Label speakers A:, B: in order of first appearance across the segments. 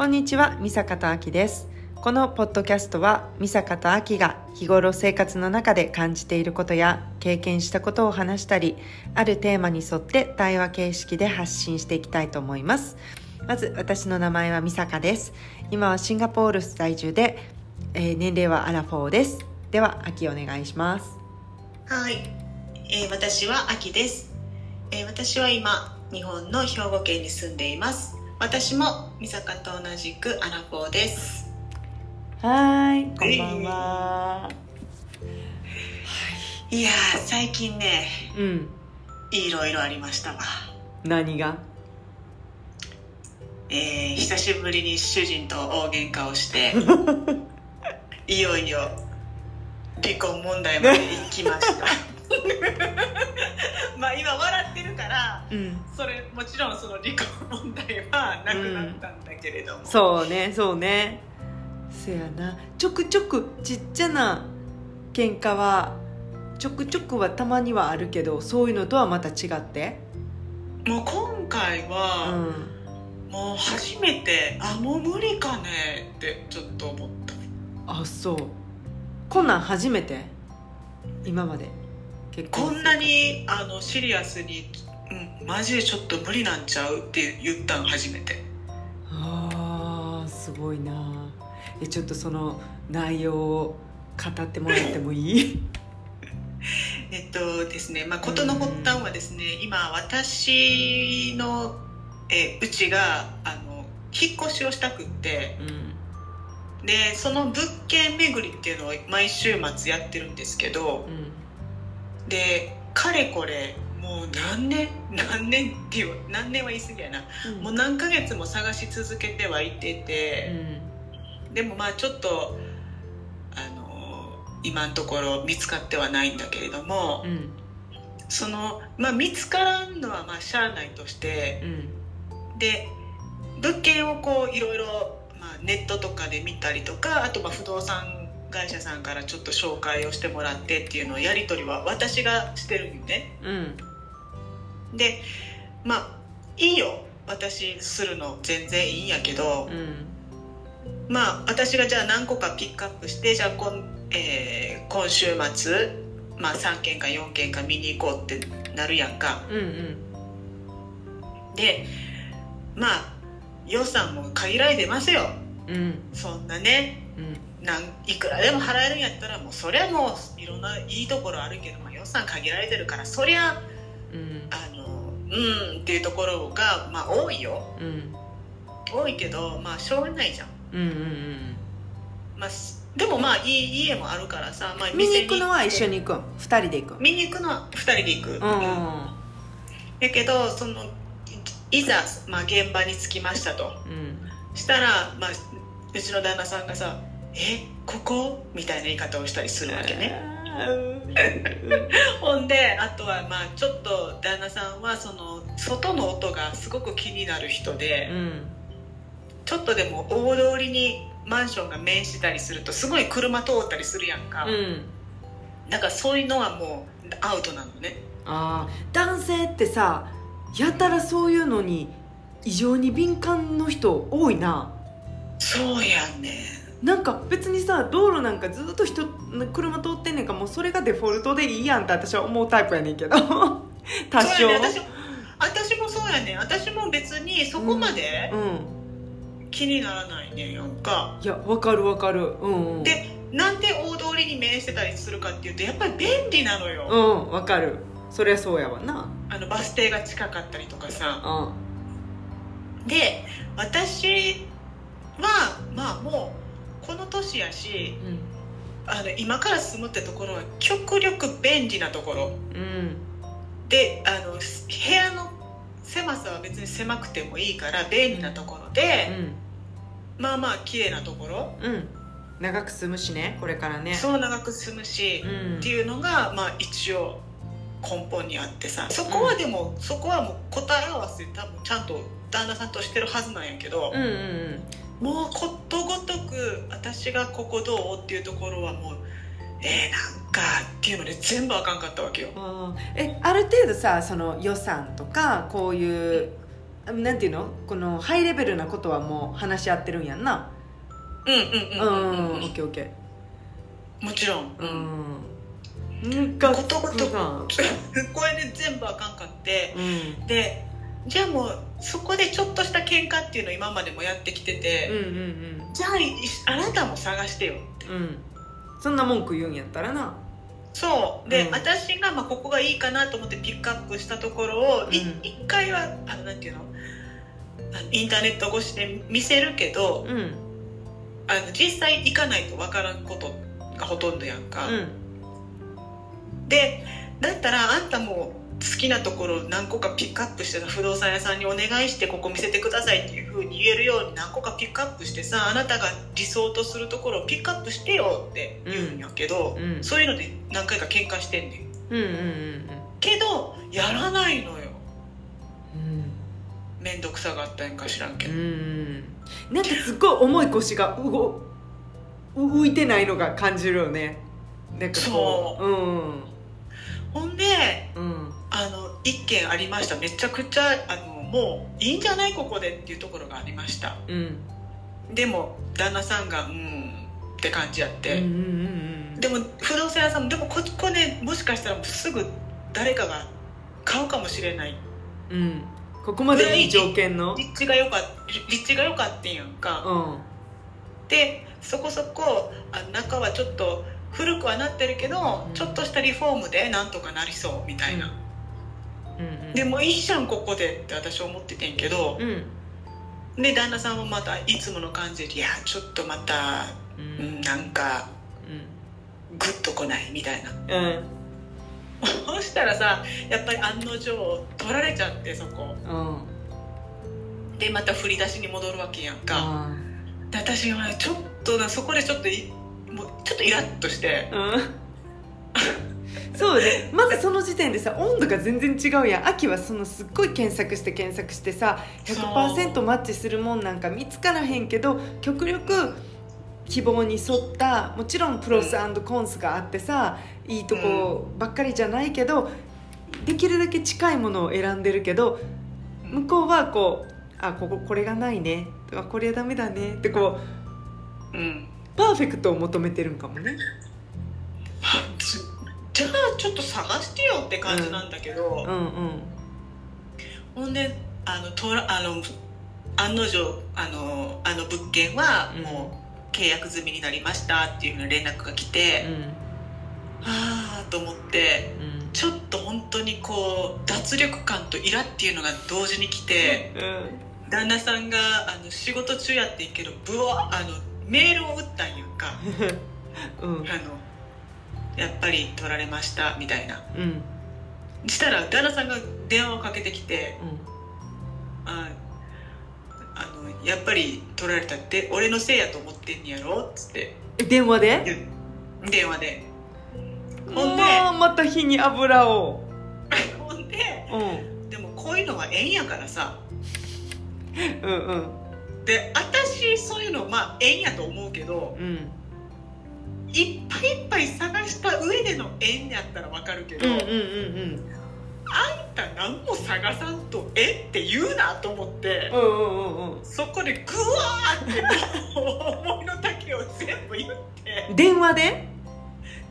A: こんにちは、美坂とあきです。このポッドキャストは、美坂とあきが日頃生活の中で感じていることや経験したことを話したり、あるテーマに沿って対話形式で発信していきたいと思います。まず、私の名前は美坂です。今はシンガポール在住で、えー年齢はアラフォーです。では、あきお願いします。
B: はい、えー私は秋です、えー私は今日本の兵庫県に住んでいます私も美坂と同じくアラフォーです。
A: はーい、こんばんは。
B: いやー最近ね
A: うん、
B: いろいろありましたわ
A: 何が？
B: えー久しぶりに主人と大喧嘩をして いよいよ離婚問題まで行きました まあ今笑ってるから
A: うん。
B: それもちろんその離婚問題はなくなったんだけれども、
A: そうねそうね。せやな。ちょくちょくちっちゃな喧嘩はちょくちょくはたまにはあるけどそういうのとはまた違って。
B: もう今回
A: う
B: は、
A: ん。
B: もう初めてあもう無理かねってちょっと思った。
A: あそう。こんなん初めて？今まで
B: こんなにあのシリアスに、うん、マジでちょっと無理なんちゃうって言ったん初めて。
A: あーすごいな。えちょっとその内容を語ってもらってもいい？
B: えっとですねまあ事の発端はですね今私のえうちがあの引っ越しをしたくって。
A: うん。
B: でその物件巡りっていうのを毎週末やってるんですけど
A: うん
B: でかれこれもう何年何年っていう何年は言い過ぎやな。
A: うん。
B: もう何ヶ月も探し続けてはいてて、でもまあちょっとあの今のところ見つかってはないんだけれども、
A: うん。
B: そのまあ見つからんのはまあしゃあないとして
A: うん。
B: で物件をこういろいろまあネットとかで見たりとかあとまあ不動産会社さんからちょっと紹介をしてもらってっていうのをやり取りは私がしてるんよね。
A: うん。
B: でまあいいよ。私するの全然いいんやけど、
A: うん。
B: まあ私がじゃあ何個かピックアップしてじゃあ今,、えー今週末、まあ、3件か4件か見に行こうってなるやんか。
A: うんうん。
B: でまあ予算も限られてますよ。
A: うん。
B: そんなね。
A: うん
B: なんいくらでも払えるんやったらもうそりゃもういろんないいところあるけど、まあ、予算限られてるからそりゃ
A: うん。
B: あのうんっていうところがまあ多いよ。
A: うん。
B: 多いけどまあしょうがないじゃん。
A: うんうん
B: まあ、すでもまあいい家もあるからさ、まあ、
A: うん見に行くのは一緒
B: に
A: に行くん？二人で行くん？
B: 見に行くのは2人で行く、
A: うん
B: やけどそのいいざ、まあ、現場に着きましたと。
A: うん。
B: したら、まあ、うちの旦那さんがさ「えここ?」みたいな言い方をしたりするわけね。ほんであとはまあちょっと旦那さんはその外の音がすごく気になる人で、
A: うん。
B: ちょっとでも大通りにマンションが面してたりするとすごい車通ったりするやんか、
A: うん。
B: だからそういうのはもうアウトなのね。
A: あー男性ってさやたらそういうのに異常に敏感の人多いな。
B: そうやん。ね
A: なんか別にさ道路なんかずっと人車通ってんねんからもうそれがデフォルトでいいやんって私は思うタイプやねんけど。多少。
B: ね私も私もそうやねん。私も別にそこまで
A: うん。
B: 気にならないねんやんか、
A: いやわかるわかる。うんうん。
B: でなんで大通りに面してたりするかっていうとやっぱり便利なのよ、
A: うんわかる。そりゃそうやわな。
B: あのバス停が近かったりとかさ。
A: うん。
B: で私はまあもうこの年やし
A: うん。
B: あの今から住むってところは極力便利なところ。
A: うん。
B: であの部屋の狭さは別に狭くてもいいから便利なところで、まあまあ綺麗なところ、
A: うん。うん長く住むしねこれからね。
B: そう長く住むし、
A: うん。
B: っていうのがまあ一応根本にあってさ。そこはでも、そこはもう答え合わせ多分ちゃんと旦那さんとしてるはずなんやけど。
A: う、んうん
B: もうことごとく私がここどうっていうところはもうえー、なんかっていうので全部あかんかったわけよ。
A: あー。えある程度さその予算とかこういうなんていうの？このハイレベルなことはもう話し合ってるんやんな。
B: うんうん
A: うん
B: うんうん
A: オッケーオッケ
B: もちろん、
A: ー
B: うん。
A: うん。が
B: ことごとく
A: な
B: これで全部あかんかって。
A: うん。
B: でじゃあもうそこでちょっとした喧嘩っていうのを今までもやってきてて、
A: うんうん
B: じゃあいあなたも探してよって。
A: うん。うんそんな文句言うんやったらな。
B: そう。で、
A: うん。
B: 私がまあここがいいかなと思ってピックアップしたところをい
A: うん。
B: 一、回はあのなんていうの？インターネット越しで見せるけど
A: うん。
B: あの実際行かないと分からんことがほとんどやんか、
A: うん。
B: でだったらあんたも好きなところ何個かピックアップしてさ不動産屋さんにお願いしてここ見せてくださいっていう風に言えるように何個かピックアップしてさあなたが理想とするところをピックアップしてよって言うんやけど、
A: うん。うん
B: そういうので何回か喧嘩してんねん。
A: うんうんうん。
B: けどやらないのよ。
A: うん。
B: 面倒くさがったんか知らんけど、
A: うんなんかすっごい重い腰がうごう浮いてないのが感じるよね。なんかこう。うん。
B: ほんで
A: うん
B: あの一件ありました。めちゃくちゃあのもういいんじゃないここでっていうところがありました。
A: うん。
B: でも旦那さんがうんって感じやって、
A: うんうんうん
B: でも不動産屋さんもでもここねもしかしたらすぐ誰かが買うかもしれない。
A: うん。うんここまでいい条件の。
B: 立地が良かっ立地が良かったんやんか、
A: うん。
B: でそこそこあ中はちょっと古くはなってるけど、
A: うん。
B: ちょっとしたリフォームでなんとかなりそうみたいな、
A: うんうん。
B: でもいいじゃんここでって私は思っててんけど
A: う、ん。
B: で旦那さんもまたいつもの感じで「いやちょっとまた、
A: う
B: うんん、なんかグッとこない」みたいな。
A: うん。うん
B: そしたらさやっぱり案の定取られちゃってそこ。
A: うん
B: でまた振り出しに戻るわけやんか。
A: あ
B: で私はちょっとなそこでちょっといもうちょっとイラッとして。
A: ーうんそうねまずその時点でさ温度が全然違うやん。秋はそのすっごい検索して検索してさ100%マッチするもんなんか見つからへんけど極力希望に沿ったもちろんプロスコンスがあってさいいとこばっかりじゃないけどできるだけ近いものを選んでるけど向こうはこう「あこここれがないね」とか「これダメだね」ってこう
B: うん。
A: パーフェクトを求めてるんかもね。
B: つじゃあちょっと探してよって感じなんだけど、
A: うんうん。
B: ほんであのとらあの案の定あのあの物件は
A: うん。
B: もう契約済みになりましたっていうふうな連絡が来て、はあと思って
A: うん。
B: ちょっと本当にこう脱力感とイラっていうのが同時に来て旦那さんがあの仕事中やってんけどブワあのメールを打ったんやんか。
A: う んうん。
B: あのやっぱり取られましたみたいな。
A: うん。
B: したら旦那さんが電話をかけてきてああのやっぱり取られたって俺のせいやと思ってんやろっつって。
A: え電話で？
B: 電話で。ほんで
A: また火に油を。
B: ほんで
A: うん。
B: でもこういうのは縁やからさ。
A: うんうん。
B: で私そういうのまあ縁やと思うけど
A: うん
B: いっぱいいっぱい探した上での縁やったらわかるけど、
A: うんうんうん
B: あんた何も探さんとえって言うなと思って、
A: うんうんうんうん。
B: そこでグワーって思いの丈を全部言って。
A: うん電話で？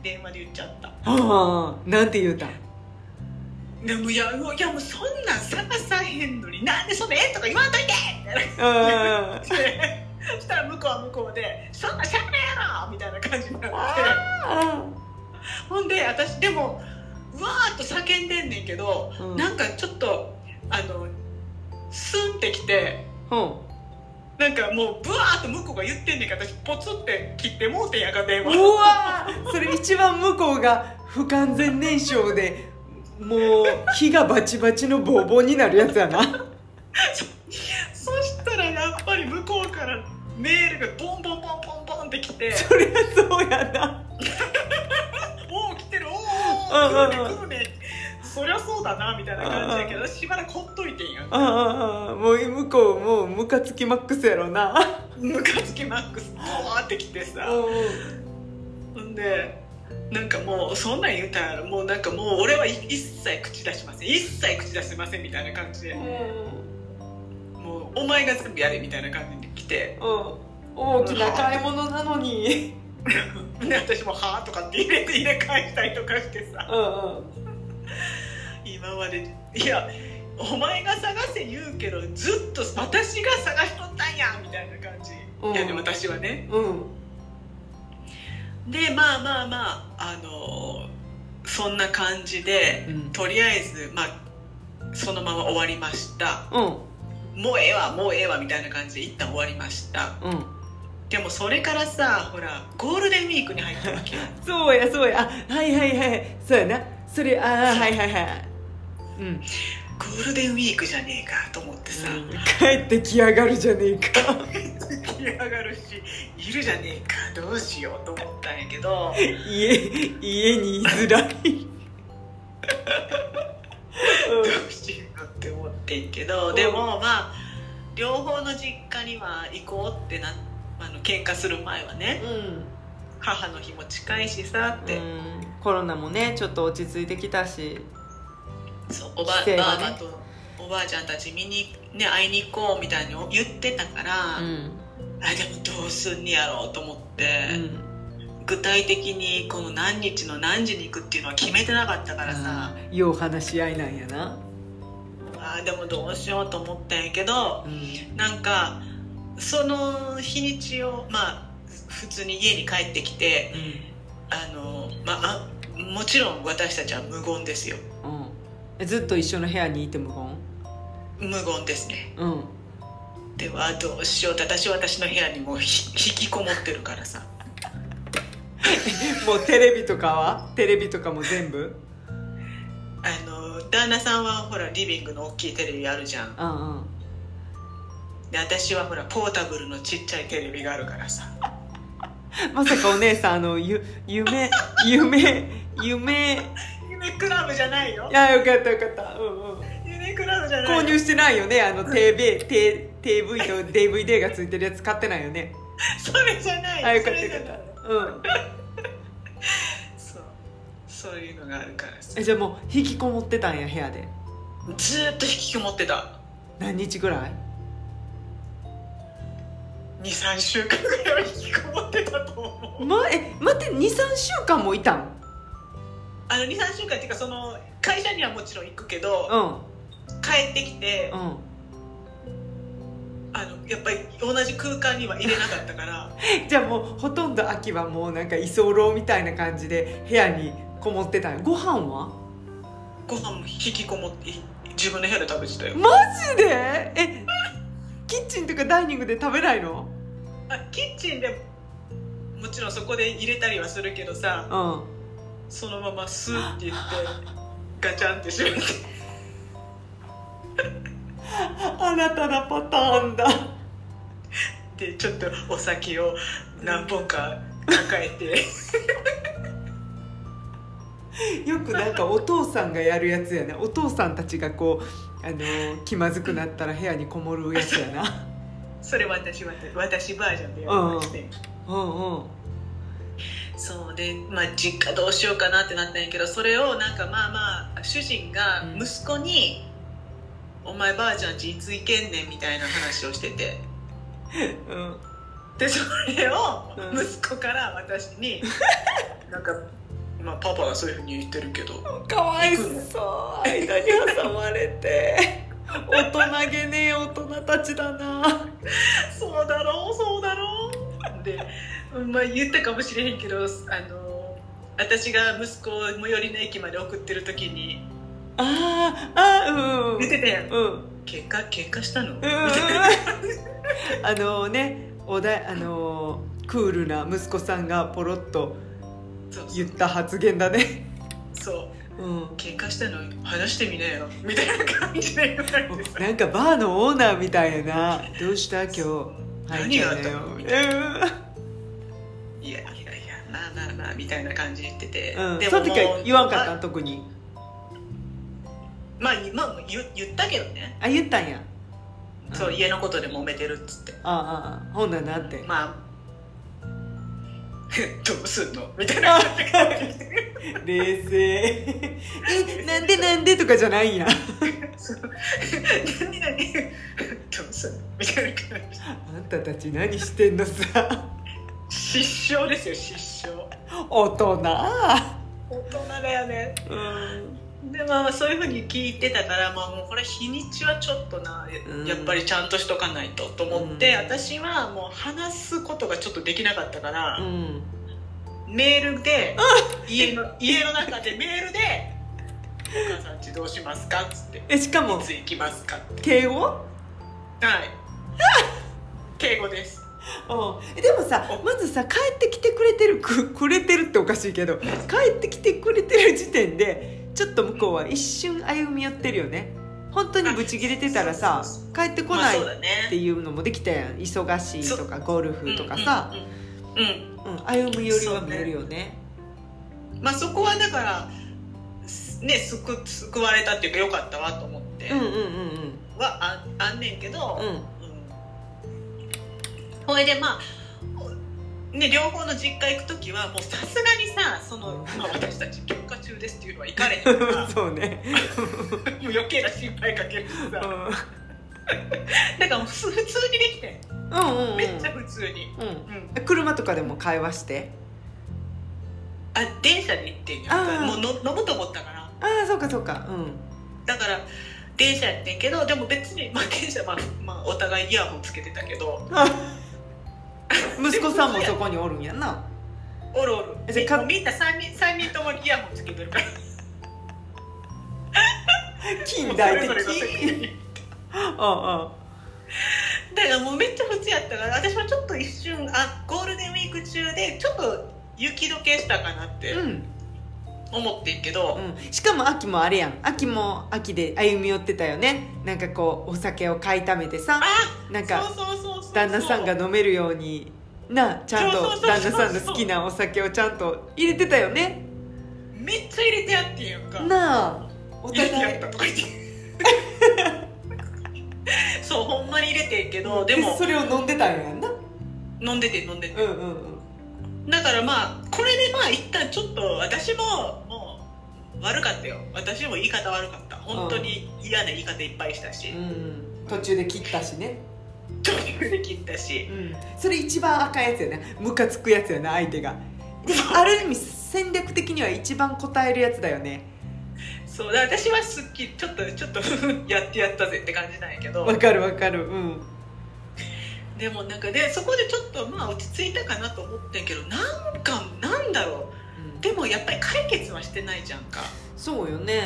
B: 電話で言っちゃった。
A: ああなんて言うた？ん
B: でもいやもういやもうそんなん探さへんのになんでそのえとか言わんといてみたいな
A: あ
B: そしたら向こうは向こうで「そんなんしゃべれやろ!」みたいな感じになって。
A: あ
B: ほんで私でもうわーっと叫んでんねんけど、
A: うん。
B: なんかちょっとあのスンってきて
A: うん。
B: なんかもうブワーっと向こうが言ってんねんけど私ポツって切ってもうてんやんか電話。
A: うわー。それ一番向こうが不完全燃焼でもう火がバチバチのボーボーになるやつやな。
B: そしたらやっぱり向こうからメールがボンボンボンボンボンってきて
A: そりゃそうやな「
B: おお来てるおお来るね来るね」そりゃそうだなみたいな感じやけどしばらくほっといてんやん
A: ああもう向こうもうムカつきマックスやろな。
B: ムカつきマックスボワーってきてさ。ほんでなんかもうそんなん言うたらもうなんかもう俺はい一切口出しません。一切口出せませんみたいな感じでもうお前が全部やれみたいな感じで来て
A: うん。大きな買い物なのに。
B: で私も「はあ?」とかって入れて入れ返したりとかしてさ。
A: うんうん。
B: 今までいやお前が探せ言うけどずっと私が探しとったんやみたいな感じ、
A: うん。
B: いやでも私はね。
A: うん。
B: でまあまあまああのそんな感じで、
A: うん。
B: とりあえずまあそのまま終わりました。
A: うん
B: もうええわもうええわみたいな感じで一旦終わりました。
A: うん。
B: でもそれからさほらゴールデンウィークに入ったわけよ。
A: そうやそうや。あはいはいはい。そうやな。それああはいはいはい。うん、
B: ゴールデンウィークじゃねえかと思ってさ、
A: 帰ってきやがるじゃねえか。
B: 来やがるしいるじゃねえかどうしようと思ったんやけど。
A: 家家にいづらい。
B: どうしようってんけどでもまあ両方の実家には行こうってなあの喧嘩する前はね
A: うん、
B: 母の日も近いしさって、
A: うん、コロナもねちょっと落ち着いてきたし。
B: そうおば,、
A: ね。
B: ばあばとおばあちゃんたち見に、ね、会いに行こうみたいに言ってたから、
A: うん。
B: あでもどうすんにやろうと思って、
A: うん。
B: 具体的にこの何日の何時に行くっていうのは決めてなかったからさ、
A: あーよう話し合いなんやな
B: あーでもどうしようと思ったんやけど
A: うん。
B: なんかその日にちをまあ普通に家に帰ってきてあの、まあ、あもちろん私たちは無言ですよ。
A: うん。えずっと一緒の部屋にいて無言？
B: 無言ですね。
A: うん。
B: ではどうしよう。って私は私の部屋にもうひ 引きこもってるからさ。
A: もうテレビとかは？テレビとかも全部？
B: あの旦那さんはほらリビングの大きいテレビあるじゃん。
A: うんうん。
B: で私はほらポータブルのちっちゃいテレビがあるからさ。
A: まさかお姉さんあのゆ夢夢夢。
B: 夢クラブじゃないよ。
A: いやよかったよかった。うんうん。
B: 夢クラブじゃないよ。
A: 購入してないよねあの TV, T- TV と DVD がついてるやつ買ってないよね。
B: それじゃない
A: あよかったよかった。うん
B: そういうのがあるからさ。
A: えじゃあもう引きこもってたんや部屋で。
B: ずーっと引きこもってた。
A: 何日ぐらい
B: ？23週間ぐらいは引きこもってたと思う。
A: まえ待って23週間もいたん？
B: あの23週間っていうかその会社にはもちろん行くけど
A: うん。
B: 帰ってきて
A: うん。
B: あのやっぱり同じ空間には入れなかったから。
A: じゃあもうほとんど秋はもうなんか居候みたいな感じで部屋にこもってたんや。ご飯は？
B: ご飯も引きこもって自分の部屋で食べてたよ。
A: マジで？えキッチンとかダイニングで食べないの？
B: あキッチンでもちろんそこで入れたりはするけどさ
A: うん。
B: そのままスーって言って ガチャンって閉めて。
A: 新たなパターンだ。
B: でちょっとお酒を何本か抱えて
A: よくなんかお父さんがやるやつやねお父さんたちがこうあの気まずくなったら部屋にこもるやつやな。
B: それ私は私バージョンでやりまして、
A: うん。うん
B: そうで、まあ、実家どうしようかなってなったんやけどそれをなんかまあまあ主人が
A: うん。
B: 息子に「お前ばあちゃんちいつ行けんねん」みたいな話をしてて。
A: うん。
B: でそれを
A: うん。
B: 息子から私に なんか、まあ、パパがそういうふうに言ってるけど
A: かわいそう。間に挟まれて。大人げねえ大人たちだな。
B: そうだろうそうだろう。で、まあ、言ったかもしれへんけどあの私が息子を最寄りの駅まで送ってる時に
A: あーあーうん。
B: 言ってたやん。
A: うん。うん
B: 喧嘩喧嘩したの、み
A: うん。あのねおだあのクールな息子さんがポロッと言った発言だね。
B: そう。
A: うん。
B: 喧嘩したの話してみなよみたいな感じで
A: なんかバーのオーナーみたいやな「どうした？今日。
B: 何があった？のみたい
A: うん。
B: いやいやいやなあなあなあみたいな感じで言ってて、
A: うん、
B: で
A: その時は言わんかった？特に。
B: まあ、まあ、言言ったけどね、
A: あ言ったんや。
B: そう家のことで揉めてるっつって。
A: ああああ。ほんならなって。
B: まあ どうすんの？みたいな感じ。で
A: 冷静。えなんでなんで？とかじゃないん。や
B: 何何？どう
A: たたち何してんのさ？
B: 失笑ですよ失笑。
A: 大人。
B: 大人だよね。
A: うん
B: でまあそういうふうに聞いてたから、まあ、もうこれ日にちはちょっとな
A: うん。
B: やっぱりちゃんとしとかないとと思って、
A: うん。
B: 私はもう話すことがちょっとできなかったから、
A: うん。
B: メールで家の家の中でメールで「お母さんちどうしますか?」っつって
A: えしか「も
B: いつ行きますか?」って。
A: 敬語？
B: はい。敬語です。
A: うん。えでもさまずさ帰ってきてくれてるくくれてるっておかしいけど帰ってきてくれてる時点でちょっと向こうは一瞬歩み寄ってるよね。本当にブチ切れてたらさ帰ってこないっていうのもできたやん。忙しいとかゴルフとかさ、
B: うんうん
A: 歩み寄りは見えるよね。
B: うんまあそこはだからすね救救われたっていうかよかったわと思って。
A: うんうんうん
B: はああんねんけど、
A: うんうん。
B: うん。ほいでまあね、両方の実家行く時はもうさすがにさその、まあ、私たち喧嘩中ですっていうのは行かれへんから。も
A: そうね。
B: う余計な心配かけるし
A: う
B: さだ からもうふ普通にできてん。
A: んうんうん。
B: めっちゃ普通に、
A: うん。
B: うん、
A: 車とかでも会話して？
B: あ電車で行ってんやもうの飲むと思ったから。
A: ああそうかそうか。うん。
B: だから電車やってんけどでも別に、まあ、電車、まあまあ、お互いイヤホンつけてたけど
A: 息子さんもそこにおるんやな
B: おるおる。
A: じゃあか
B: みんな3人三人ともにイヤホンつけてるから。
A: 近代的
B: もう
A: んうん
B: だからもうめっちゃ普通やったから私はちょっと一瞬あゴールデンウィーク中でちょっと雪解けしたかなって
A: うん。
B: 思ってんけど、
A: うん、しかも秋もあれやん。秋も秋で歩み寄ってたよね。なんかこうお酒を買いためてさ。
B: あ
A: なんか旦那さんが飲めるようになちゃんと旦那さんの好きなお酒をちゃんと入れてたよね。
B: めっちゃ入れてやってんやんか。
A: なあ。お
B: 入れてや
A: 互い
B: ったとか言って。そうほんまに入れてんけどでも。
A: それを飲んでたんやんな。
B: 飲んでて飲んでて
A: うんうんうん。
B: だからまあこれでまあ一旦ちょっと私ももう悪かったよ。私も言い方悪かった。本当に嫌な言い方いっぱいしたし、
A: うん。途中で切ったしね
B: とにかくで切ったし。
A: うん。それ一番赤いやつやなムカつくやつやな相手が。でもある意味戦略的には一番答えるやつだよね。
B: そう。だ私はすっきりちょっとちょっと やってやったぜって感じなんやけど。
A: わかるわかる。うん。
B: でもなんかでそこでちょっとまあ落ち着いたかなと思ってんけどなんかなんだろ
A: う。ん。
B: うでもやっぱり解決はしてないじゃんか。
A: そうよね。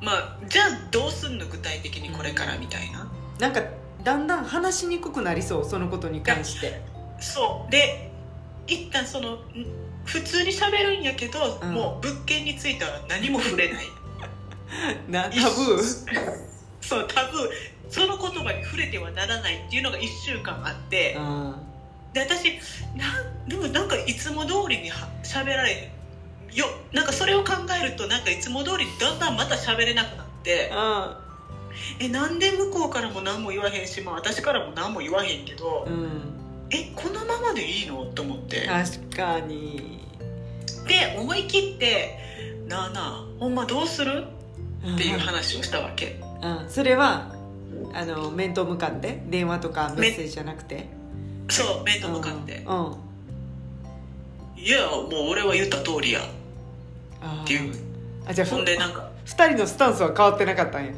B: まあじゃあどうすんの？具体的にこれからみたいな。
A: なんかだんだん話しにくくなりそうそのことに関して。
B: そう。で一旦そのん普通に喋るんやけど、
A: うん。
B: もう物件については何も触れない。
A: なタブー。
B: そうタブー。その言葉に触れてはならないっていうのが1週間あって。
A: うん。
B: で私なんでもなんかいつも通りには喋られよ。なんかそれを考えるとなんかいつも通りにだんだんまた喋れなくなってえなんで向こうからも何も言わへんし、まあ、私からも何も言わへんけど
A: うん、うん、
B: えこのままでいいの？と思って。
A: 確かに。
B: で思い切って「なあなあほんまどうする?」っていう話をしたわけ。
A: うん、それはあの面と向かって電話とかメッセージじゃなくて？
B: そう面と向かって。
A: うん。うん「
B: いやもう俺は言った通りや」っていう。
A: あじゃあ
B: ほんでなんか
A: 2人のスタンスは変わってなかったんや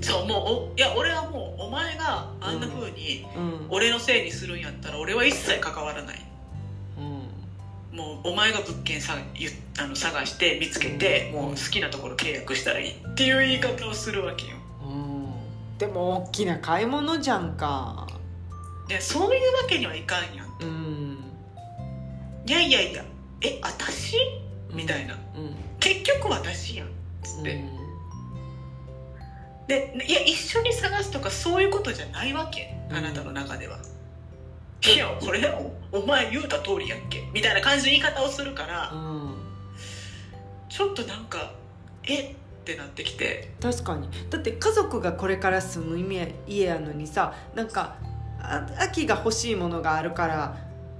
B: そうもうおいや俺はもうお前があんな風に
A: うん。
B: 俺のせいにするんやったら俺は一切関わらない。
A: うん。
B: もうお前が物件さゆあの探して見つけて
A: うん。
B: もう好きなところ契約したらいいっていう言い方をするわけよ。
A: うん。でも大きな買い物じゃんか。
B: でそういうわけにはいかんやん
A: うん。
B: いやいやいやえ私？みたいな。
A: うん。
B: 結局私やんつって、
A: うん
B: でいや一緒に探すとかそういうことじゃないわけ。
A: うん。
B: あなたの中では、いやこれおお前言うた通りやっけ。みたいな感じの言い方をするから
A: うん
B: ちょっとなんかえってなってきて。
A: 確かに。だって家族がこれから住む家家やのにさなんかあ秋が欲しいものがあるから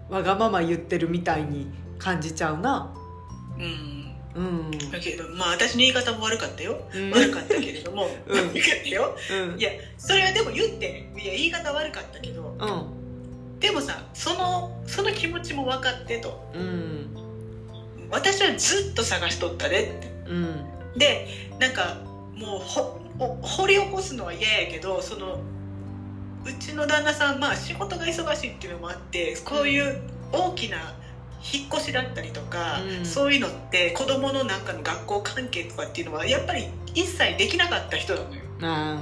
A: わがまま言ってるみたいに感じちゃうな。
B: うん
A: うん。
B: だけどまあ私の言い方も悪かったよ。
A: うん。
B: 悪かったけれども、
A: うん。
B: 悪かったよ。
A: うん。
B: いやそれはでも言って。いや言い方悪かったけど。
A: うん。
B: でもさそのその気持ちも分かってと。
A: うん。
B: 私はずっと探しとったでって。
A: うん。
B: でなんかもうほお掘り起こすのは嫌やけどそのうちの旦那さんまあ仕事が忙しいっていうのもあってこういう大きな引っ越しだったりとか、
A: うん。
B: そういうのって子供のなんかの学校関係とかっていうのはやっぱり一切できなかった人なのよ、
A: あ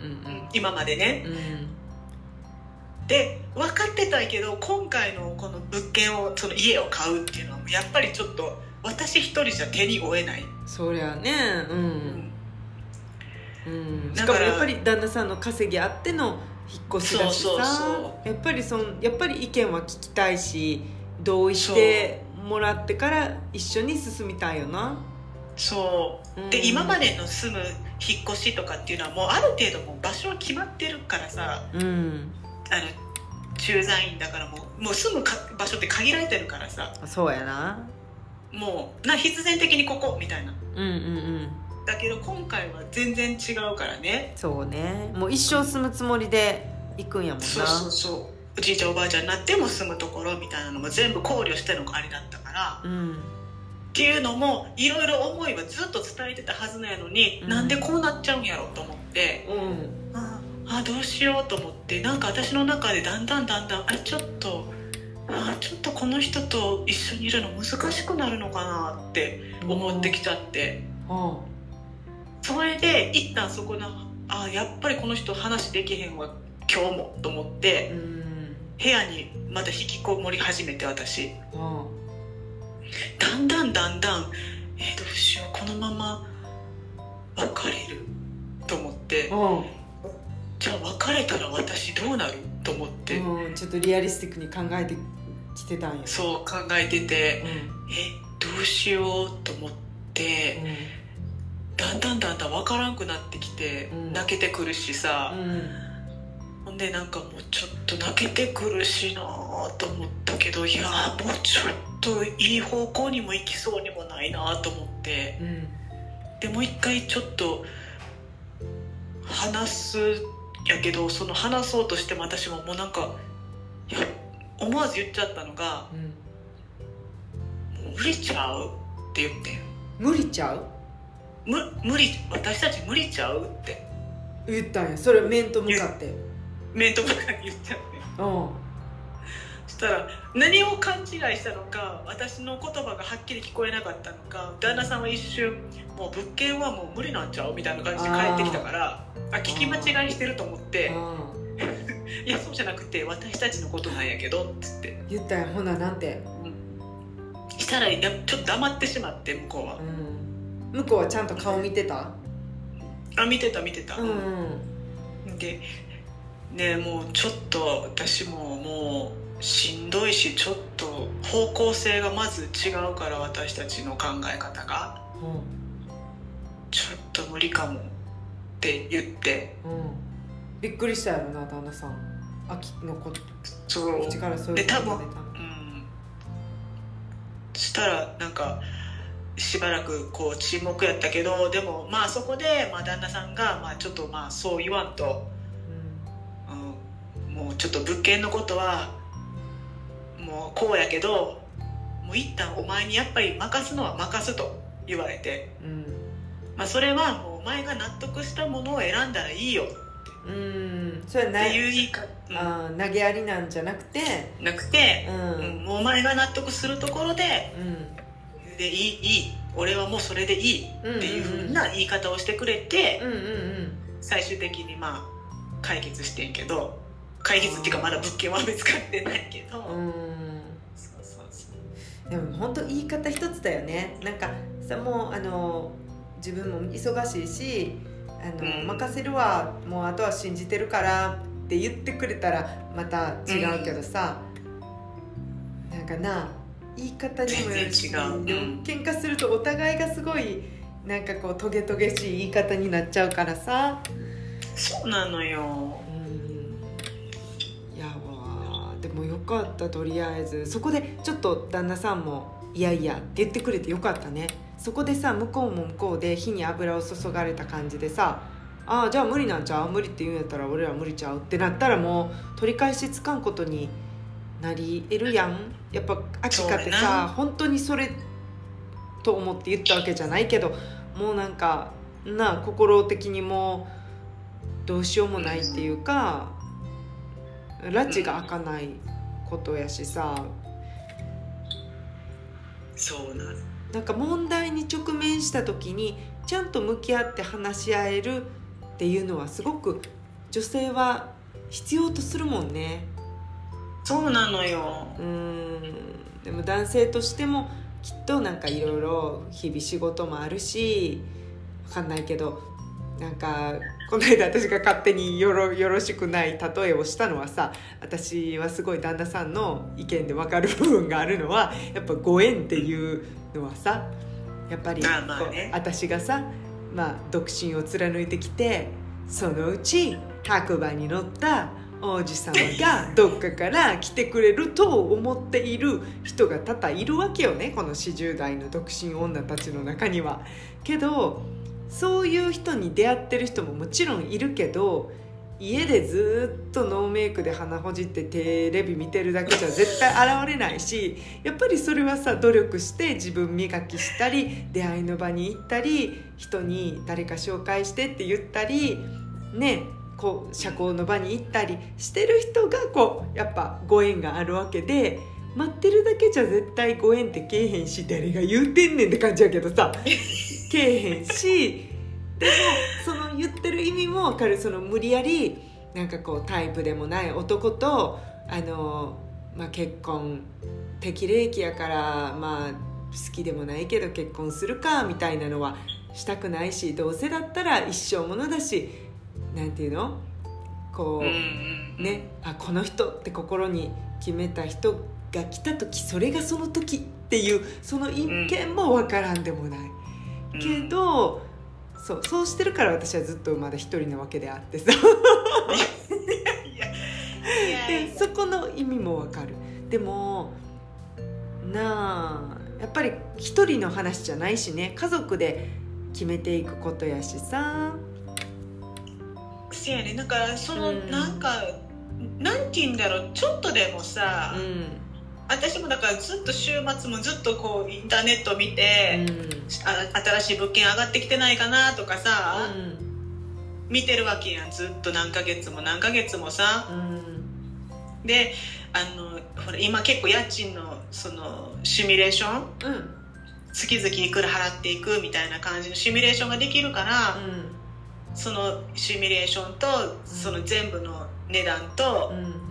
A: ーうんうん
B: 今までね。
A: うん。
B: で分かってたけど今回のこの物件をその家を買うっていうのはやっぱりちょっと私一人じゃ手に負えない、
A: そりゃねう
B: うん。ん
A: うん、し
B: だか
A: もやっぱり旦那さんの稼ぎあっての引っ越しだしさ。
B: そうそうそ
A: やっぱりそんやっぱり意見は聞きたいし同意してもらってから一緒に進みたいよな、
B: そう。
A: うん。
B: で今までの住む引っ越しとかっていうのはもうある程度もう場所は決まってるからさ。
A: うん。
B: あの駐在員だからもうもう住むか場所って限られてるからさ。
A: そうやな。
B: もうな必然的にここみたいな。
A: うんうんうん。
B: だけど今回は全然違うからね。
A: そうね。もう一生住むつもりで行くんやもんな。
B: そうそうそうおじいちゃんおばあちゃんになっても住むところみたいなのも全部考慮してのあれだったから
A: うん
B: っていうのもいろいろ思いはずっと伝えてたはずなのに、
A: うん。
B: なんでこうなっちゃうんやろうと思って。
A: うん。
B: ああどうしようと思ってなんか私の中でだんだんだんだんあれちょっとあちょっとこの人と一緒にいるの難しくなるのかなって思ってきちゃって。
A: うん。
B: それで一旦そこのあやっぱりこの人話できへんわ今日もと思って
A: うん
B: 部屋にまた引きこもり始めて私。
A: うん
B: だんだんだんだんえーどうしようこのまま別れると思って。
A: うん
B: じゃあ別れたら私どうなると思って。
A: うん、ちょっとリアリスティックに考えてきてたんや。
B: そう考えてて
A: うん。
B: えどうしようと思って。だんだんだんだん分からんくなってきて、
A: うん。
B: 泣けてくるしさ、
A: うん
B: でなんかもうちょっと泣けてくるしなと思ったけどいやーもうちょっといい方向にも行きそうにもないなと思って。
A: うん。
B: でもう一回ちょっと話すやけどその話そうとしても私ももうなんかいや思わず言っちゃったのが
A: うん「
B: もう無理ちゃう?」って言ってん。
A: 無理ちゃう？
B: む無理私たち無理ちゃうって。
A: 言ったんや。それ面と向かって
B: 面と向かって言っちゃって。
A: うん。
B: そしたら何を勘違いしたのか私の言葉がはっきり聞こえなかったのか旦那さんは一瞬「もう物件はもう無理なんちゃう?」みたいな感じで帰ってきたからあ聞き間違いしてると思って「いやそうじゃなくて私たちのことなんやけど」っつって。
A: 言ったんやほななんて、
B: したらやちょっと黙ってしまって向こうは。
A: うん、向こうはちゃんと顔見てた？
B: あ見てた見てた、
A: うん。
B: でねもうちょっと私ももうしんどいしちょっと方向性がまず違うから私たちの考え方が。ちょっと無理かもって言って。
A: うん。うん。びっくりしたやろな旦那さん。秋のこ
B: そう。
A: 口からそういう
B: で多分
A: ことが出たの。
B: うん。したらなんかしばらくこう沈黙やったけどでもまあそこで、まあ、旦那さんが、まあ、ちょっとまあそう言わんと、うん、もうちょっと物件のことはもうこうやけどもう一旦お前にやっぱり任すのは任すと言われて、
A: うん。
B: まあ、それはもうお前が納得したものを選んだらいいよ
A: うん、うん、それは
B: っ
A: な
B: ていう言い方、うん。
A: 投げやりなんじゃなくて
B: なくて
A: う、ん。
B: う
A: うん
B: ん、もうお前が納得するところで
A: うん。
B: でいいいい。俺はもうそれでいいっていうふうな言い方をしてくれて、
A: うんうん。
B: 最終的にまあ解決してんけど解決っていうかまだ物件は見つかってないけど、
A: うん。うん
B: そうそうそう。
A: でも本当言い方一つだよね。なんかさもうあの自分も忙しいしあの、
B: うん。
A: 任せるわ。もうあとは信じてるからって言ってくれたらまた違うけどさ、なんかな言い方にもよるし
B: 全然違う。うん。
A: 喧嘩するとお互いがすごいなんかこうトゲトゲしい言い方になっちゃうからさ。
B: そうなのよ
A: かったとりあえず。そこでちょっと旦那さんもいやいやって言ってくれてよかったね。そこでさ向こうも向こうで火に油を注がれた感じでさああじゃあ無理なんちゃう？無理って言うんやったら俺ら無理ちゃうってなったらもう取り返しつかんことになり得るやん。やっぱ秋香ってさ本当にそれと思って言ったわけじゃないけどもうなんかなあ心的にもうどうしようもないっていうか拉致が開かないことやしさ。
B: そうなの
A: なんか問題に直面した時にちゃんと向き合って話し合えるっていうのはすごく女性は必要とするもんね。
B: そうなのよ。
A: うーん。でも男性としてもきっとなんかいろいろ日々仕事もあるしわかんないけどなんかこの間私が勝手によろよろしくない例えをしたのはさ私はすごい旦那さんの意見で分かる部分があるのはやっぱご縁っていうのはさやっぱり
B: ね
A: う私がさ、まあ、独身を貫いてきてそのうち白馬に乗った王子様が どっかから来てくれると思っている人が多々いるわけよねこの40代の独身女たちの中には。けどそういう人に出会ってる人ももちろんいるけど家でずっとノーメイクで鼻ほじってテレビ見てるだけじゃ絶対現れないしやっぱりそれはさ努力して自分磨きしたり出会いの場に行ったり人に誰か紹介してって言ったりねこう社交の場に行ったりしてる人がこうやっぱご縁があるわけで待ってるだけじゃ絶対ご縁ってけえへんし誰が言うてんねんって感じやけどさ。けえへんしでもその言ってる意味も分かるその無理やりなんかこうタイプでもない男とあの、まあ、結婚適齢期やからまあ好きでもないけど結婚するかみたいなのはしたくないしどうせだったら一生ものだしなんていうの？こう、ねあこの人って心に決めた人が来た時それがその時っていうその一見も分からんでもない。
B: うん。
A: けど、そうそうしてるから私はずっとまだ一人なわけであってさ。そこの意味もわかる。でもなあやっぱり一人の話じゃないしね。家族で決めていくことやしさ。
B: せやね。なんかその、
A: うん。
B: なんかなんて言うんだろう。ちょっとでもさ、
A: うん
B: 私もだからずっと週末もずっとこうインターネット見て、あ新しい物件上がってきてないかなとかさ、見てるわけやん。ずっと何ヶ月も何ヶ月もさ。
A: うん。うん
B: であのほら今結構家賃のそのシミュレーション
A: うん。
B: 月々いくら払っていくみたいな感じのシミュレーションができるから、そのシミュレーションとその全部の値段と
A: うん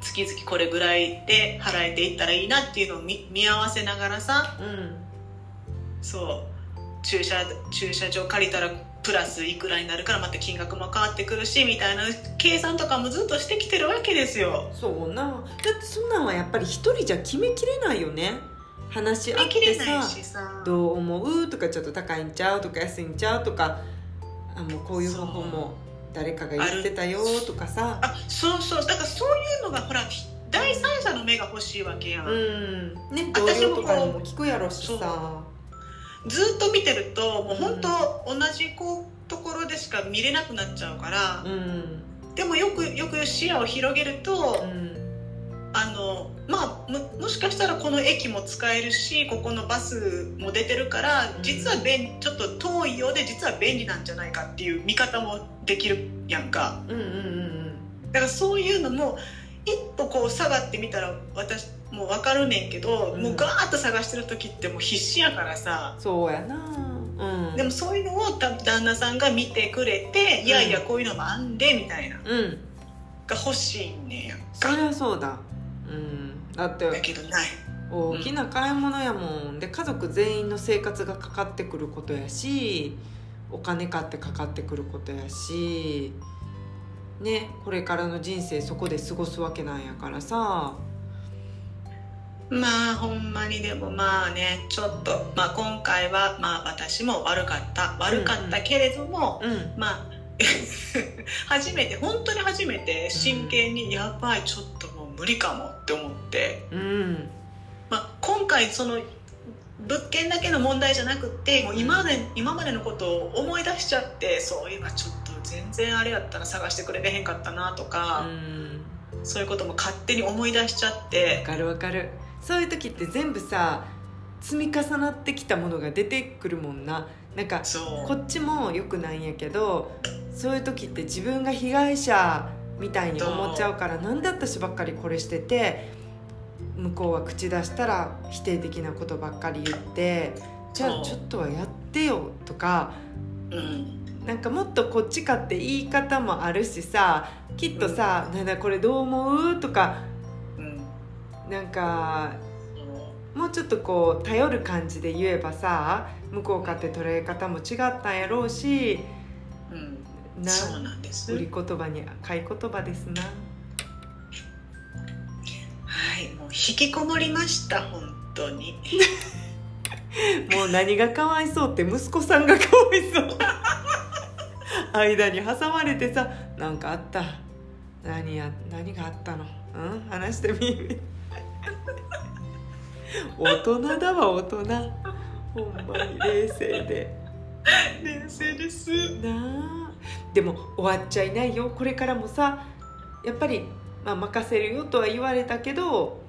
B: 月々これぐらいで払えていったらいいなっていうのを見見合わせながらさ
A: うん
B: そう駐車駐車場借りたらプラスいくらになるからまた金額も変わってくるしみたいな計算とかもずっとしてきてるわけですよ。
A: そうな。だってそんなんはやっぱり一人じゃ決めきれないよね。話し合ってさどう思う？とかちょっと高いんちゃう？とか安いんちゃう？とかあもうこういう方法も誰かが言ってたよとかさ。
B: あそうそう。だからそういうのがほら第三者の目が欲しいわけやん、
A: うん。ね同
B: 私もこう
A: 僚とかにも聞くやろしさ。
B: ずっと見てるともう本当同じこうところでしか見れなくなっちゃうから、
A: うん。
B: でもよくよく視野を広げると、
A: うん
B: あのまあももしかしたらこの駅も使えるしここのバスも出てるから
A: うん。
B: 実は便ちょっと遠いようで実は便利なんじゃないかっていう見方もできるやんか。
A: うんうんうん
B: だからそういうのも一歩こう下がってみたら私もう分かるねんけど、
A: うん。
B: もうガーッと探してる時ってもう必死やからさ。
A: そうやな。うん。
B: でもそういうのをた旦那さんが見てくれて、いやいやこういうのもあんでみたいな。
A: うん。
B: が欲しいねんやん
A: そりゃそうだうん。だって
B: だけどない。
A: 大きな買い物やもんで家族全員の生活がかかってくることやしお金かってかかってくることやしねこれからの人生そこで過ごすわけなんやからさ。
B: まあほんまにでもまあねちょっと、まあ、今回はまあ私も悪かった。悪かったけれども、
A: うん。
B: まあ 初めて本当に初めて真剣にやばいちょっともう無理かもって思って、
A: うん。
B: まあ、今回その物件だけの問題じゃなくってもう今まで今までのことを思い出しちゃってそういえばちょっと全然あれやったら探してくれてへんかったなとか、
A: うん。
B: そういうことも勝手に思い出しちゃって。
A: わかるわかる。そういう時って全部さ積み重なってきたものが出てくるもんな。なんかこっちもよくないんやけどそういう時って自分が被害者みたいに思っちゃうからなんで私ばっかりこれしてて向こうは口出したら否定的なことばっかり言ってじゃあちょっとはやってよとか
B: うん。
A: なんかもっとこっちかって言い方もあるしさきっとさ「なんだこれどう思う?」とか
B: うん。
A: なんかもうちょっとこう頼る感じで言えばさ向こうかって捉え方も違ったんやろうし
B: うん
A: な。
B: そうなんです。
A: 売り言葉に買い言葉ですな。
B: はいもう引きこもりました本当に。
A: もう何がかわいそうって息子さんがかわいそう。間に挟まれてさ「なんかあった？何や何があったの？うん？話してみ」大人だわ大人。ほんまに冷静で。
B: 冷静です。
A: なあでも終わっちゃいないよ。これからもさやっぱり、まあ、任せるよとは言われたけど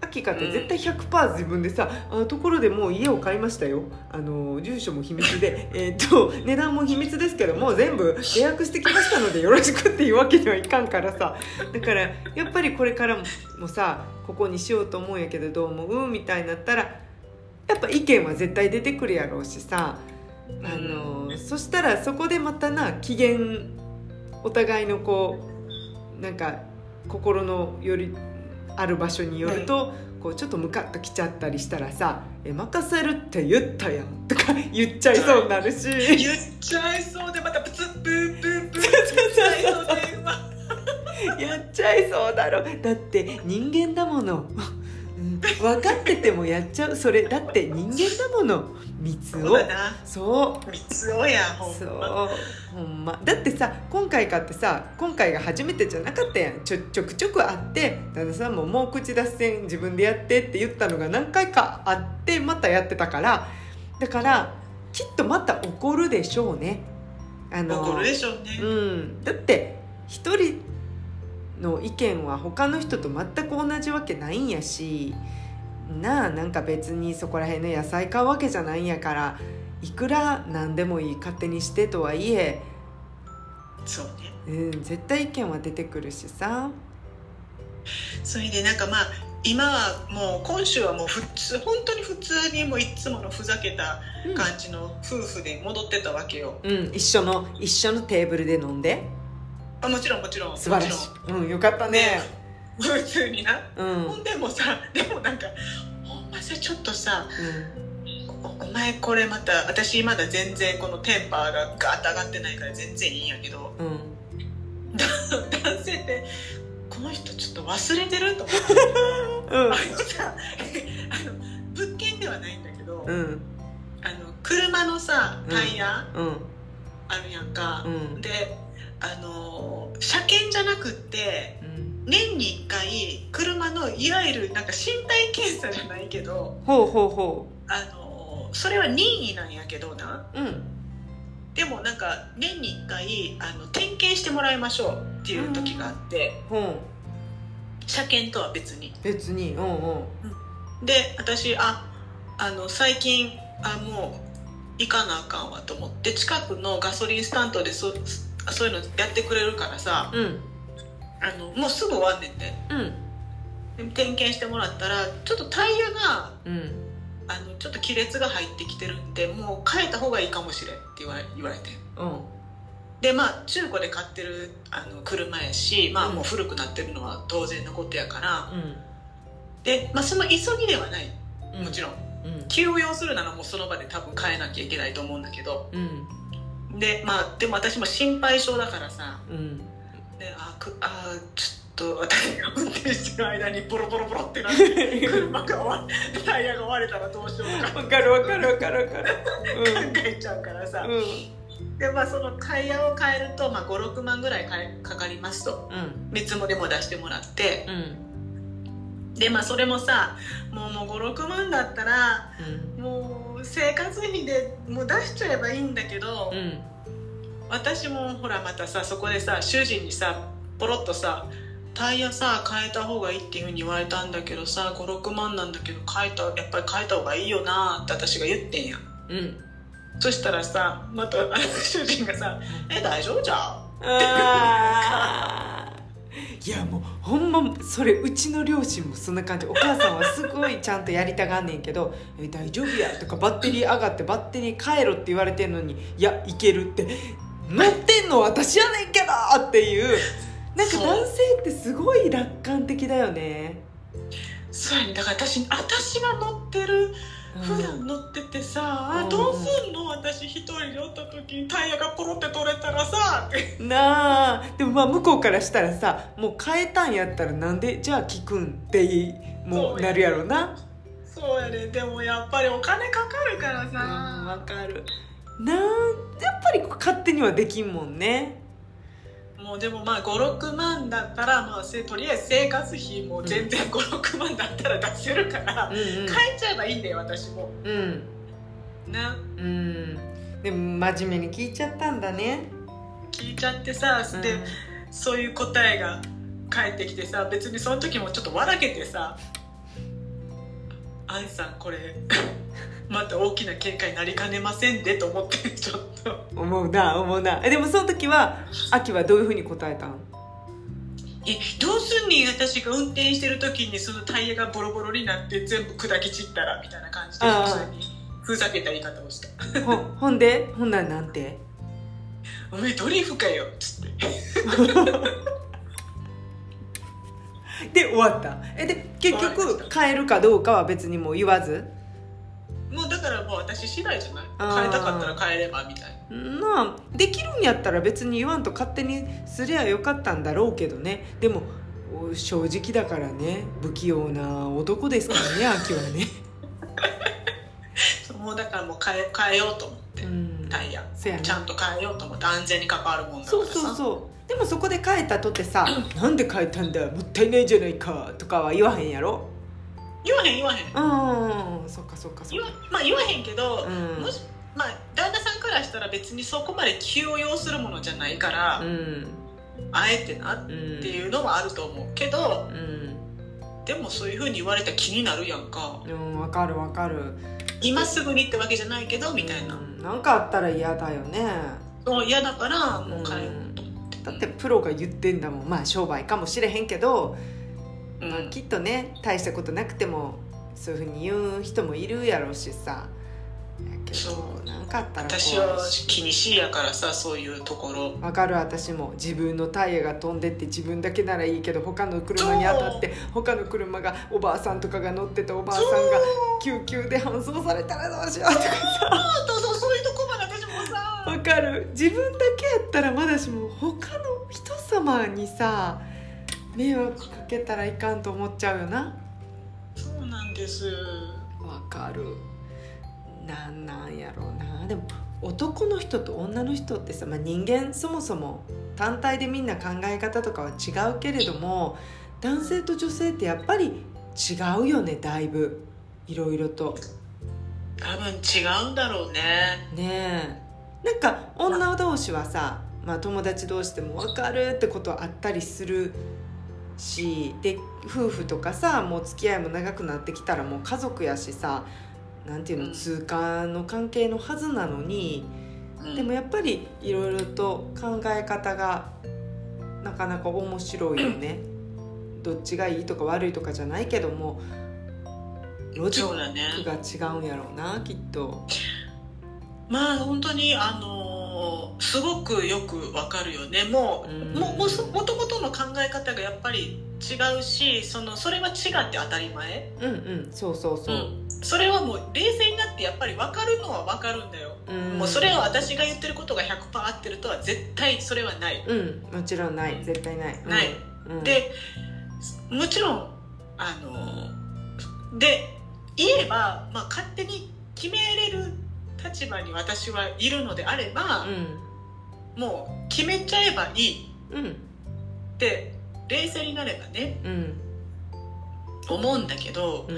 A: 秋香って絶対100%自分でさ、あところでもう家を買いましたよ。あの住所も秘密で。えーっと値段も秘密ですけどもう全部予約してきましたのでよろしくっていうわけにはいかんからさ。だからやっぱりこれからももさここにしようと思うんやけどどう思う？みたいになったらやっぱ意見は絶対出てくるやろうしさあのそしたらそこでまたな機嫌お互いのこうなんか心のよりある場所によると、こうちょっとムカッときちゃったりしたらさ「え任せるって言ったやん」とか 言っちゃいそうになるし。
B: 言っちゃいそうでまたプツブーブーブー。言っちゃいそうでま
A: や っちゃいそうだろだって人間だもの、うん、分かっててもやっちゃう。それだって人間だもの。三つを。そう
B: 三つおやほ
A: そ
B: んま。
A: う。ほんま。だってさ今回かってさ今回が初めてじゃなかったやん。ちょちょくちょくあって旦那さんももう口出せん。自分でやってって言ったのが何回かあってまたやってたから。だからきっとまた怒るでしょうね。あの
B: 怒るでしょうね、
A: うん、だって一人の意見は他の人と全く同じわけないんやしなあなんか別にそこら辺の野菜買うわけじゃないんやからいくら何でもいい勝手にしてとはいえ、
B: そうね。
A: うん、絶対意見は出てくるしさ。
B: それでなんかまあ今はもう今週はもう普通本当に普通にもういつものふざけた感じの夫婦で戻ってたわけよ、
A: うん、一緒の一緒のテーブルで飲んで。
B: あもちろんもちろん
A: 素晴らしい、うん、よかったね
B: 普通にな、
A: うん、
B: ほんでもさでもなんかほんまさちょっとさ
A: う
B: おお前これまた私まだ全然このテンパーがガーッと上がってないから全然いいんやけど
A: んうん。
B: 男性ってこの人ちょっと忘れてると思って。
A: うん。
B: あのさ あの物件ではないんだけど、
A: うん。
B: あの車のさタイヤ
A: うん。
B: あるやんか。
A: う、ん。
B: であの車検じゃなくって
A: うん
B: 年に1回車のいわゆるなんか身体検査じゃないけど
A: ほうほうほ
B: あのそれは任意なんやけどな。
A: ううん。
B: でもなんか年に1回あの点検してもらいましょうっていう時があって
A: ほう
B: 車検とは別に。
A: 別にうんうん。
B: で私ああの最近あもう行かなあかんわと思って近くのガソリンスタンドでそそういうのやってくれるからさ
A: うん
B: あのもうすぐ終わんねんて。
A: うん
B: で点検してもらったらちょっとタイヤが
A: うん。
B: あのちょっと亀裂が入ってきてるんでもう変えた方がいいかもしれんって言われ言われて
A: うん。
B: でまあ中古で買ってるあの車やしまあ
A: うん。
B: もう古くなってるのは当然のことやから。
A: うん。
B: で、まあ、その急ぎではない。
A: うん。
B: もちろん。
A: うん。
B: 急用するならもうその場で多分変えなきゃいけないと思うんだけど。
A: うん。
B: でまあでも私も心配性だからさ。
A: うん
B: であくあちょっと私が運転してる間にボロボロボロってなって車が割れタイヤが割れたらどうしようとか。
A: わかるわかるわかるわかる。
B: 考えちゃうからさ、
A: うん。
B: でまあそのタイヤを変えると、まあ、56万ぐらいかかかりますと。
A: うん。
B: 見積もりも出してもらって。
A: うん。
B: でまあそれもさもうもう56万だったら
A: うん。
B: もう生活費でもう出しちゃえばいいんだけど、
A: うん
B: 私もほらまたさそこでさ主人にさポロッとさ「タイヤさ変えた方がいいっていうふうに言われたんだけどさ56万なんだけど変えたやっぱり変えた方がいいよな」って私が言ってんや。
A: うん。
B: そしたらさまた 主人がさ「え大丈夫じゃん?」
A: いやもうほんまそれうちの両親もそんな感じ。お母さんはすごいちゃんとやりたがんねんけど「え大丈夫や」とかバッテリー上がってバッテリー変えろって言われてんのに「いやいける」って「乗ってんの私やねんけど!」っていう。なんか男性ってすごい楽観的だよね。
B: そうやね。だから私私が乗ってる普段乗っててさ、あどうすんの？私一人でおった時にタイヤがポロって取れたらさ
A: なあ。でもまあ向こうからしたらさもう変えたんやったらなんでじゃあ聞くんっていもうなるやろな。
B: そうやね。でもやっぱりお金かかるから
A: うん
B: さ、
A: わかるなんやっぱり勝手にはできんもんね。
B: もうでもまあ56万だったら、まあ、せとりあえず生活費も全然56万だったら出せるから、
A: うん
B: 変えちゃえばいいんだよ私も。
A: うん。
B: な。
A: うん。うんでも真面目に聞いちゃったんだね。
B: 聞いちゃってさ
A: うん。
B: で、そういう答えが返ってきてさ別にその時もちょっと笑けてさ「あんさんこれまた大きな喧嘩になりかねませんで」と思ってちょっと。
A: 思うな思うな。えでもその時は秋はどういうふうに答えたん「
B: えどうすんに私が運転してる時にそのタイヤがボロボロになって全部砕き散ったら」みたいな感じで普通に。ふざけた言い方をした。
A: ほほんで？ほんなんなんて「
B: おめえドリフかよ」っつって。
A: で終わった。えで結局変えるかどうかは別にもう言わず？
B: もうだからもう私次第じゃない？変えたかったら変えればみたいな。
A: なあできるんやったら別に言わんと勝手にすりゃよかったんだろうけどね。でもお正直だからね。不器用な男ですからね 秋はね。
B: もうだからもう変え変えようと思って、
A: うん。
B: タイヤ。
A: そやな
B: ちゃんと変えようと思って安全に関わるもんだからさ
A: そうそう。そうでもそこで変えたとってさ「なんで変えたんだもったいないじゃないか」とかは言わへんやろ？
B: 言わへん言わへん。
A: うんそっかそっかそっか。
B: まあ言わへんけど、
A: うん。
B: もしまあ旦那さんからしたら別にそこまで気を要するものじゃないから、
A: うん。
B: あえてなっ
A: うん
B: ていうのもあると思うけど
A: うん。
B: でもそういうふうに言われたら気になるやんか。
A: うんわかるわかる。
B: 今すぐにってわけじゃないけどみたいな、
A: うん。なんかあったら嫌だよね。
B: そう嫌だからもう変えようと思って、
A: だってプロが言ってんだもん。まあ商売かもしれへんけど、
B: うん。
A: まあ、きっとね大したことなくてもそういうふうに言う人もいるやろうしさ。やけ
B: そ
A: どなんかあったら
B: 私は
A: し
B: 気にしいやからさそういうところ。
A: わかる私も。自分のタイヤが飛んでって自分だけならいいけど他の車に当たって他の車がおばあさんとかが乗ってたおばあさんが救急で搬送されたらどうしようとかさ。
B: そうそうそういうとこまで私もさ。
A: わかる。自分だけやったらまだしも他の人様にさ迷惑かけたらいかんと思っちゃうよな。
B: そうなんです。
A: わかる。なんなんやろうな。でも男の人と女の人ってさ、まあ、人間そもそも単体でみんな考え方とかは違うけれども男性と女性ってやっぱり違うよねだいぶ。いろいろと。
B: 多分違うんだろうね。
A: ねえ。なんか女同士はさ、まあ、友達同士でも分かるってことはあったりするしで夫婦とかさもう付き合いも長くなってきたらもう家族やしさなんていうの
B: うん。
A: 通過の関係のはずなのに、
B: うん。
A: でもやっぱりいろいろと考え方がなかなか面白いよね。どっちがいいとか悪いとかじゃないけどもロジックが違うんやろうなきっと。
B: まあ本当にあのーすごくよくわかるよね。もう、
A: うん。
B: ももともとの考え方がやっぱり違うしそのそれは違って当たり前、
A: うんうん。そうそうそう。
B: うん。それはもう冷静になってやっぱり分かるのは分かるんだよ、
A: うん。
B: もうそれは私が言ってることが100%合ってるとは絶対それはない、
A: うん。もちろんない。絶対ない、うん。
B: ない、
A: うん、
B: でもちろんあので言えば、まあ、勝手に決めれる立場に私はいるのであれば、もう決めちゃえばいい。
A: うんうん
B: って冷静になればね
A: うん。
B: 思うんだけど
A: う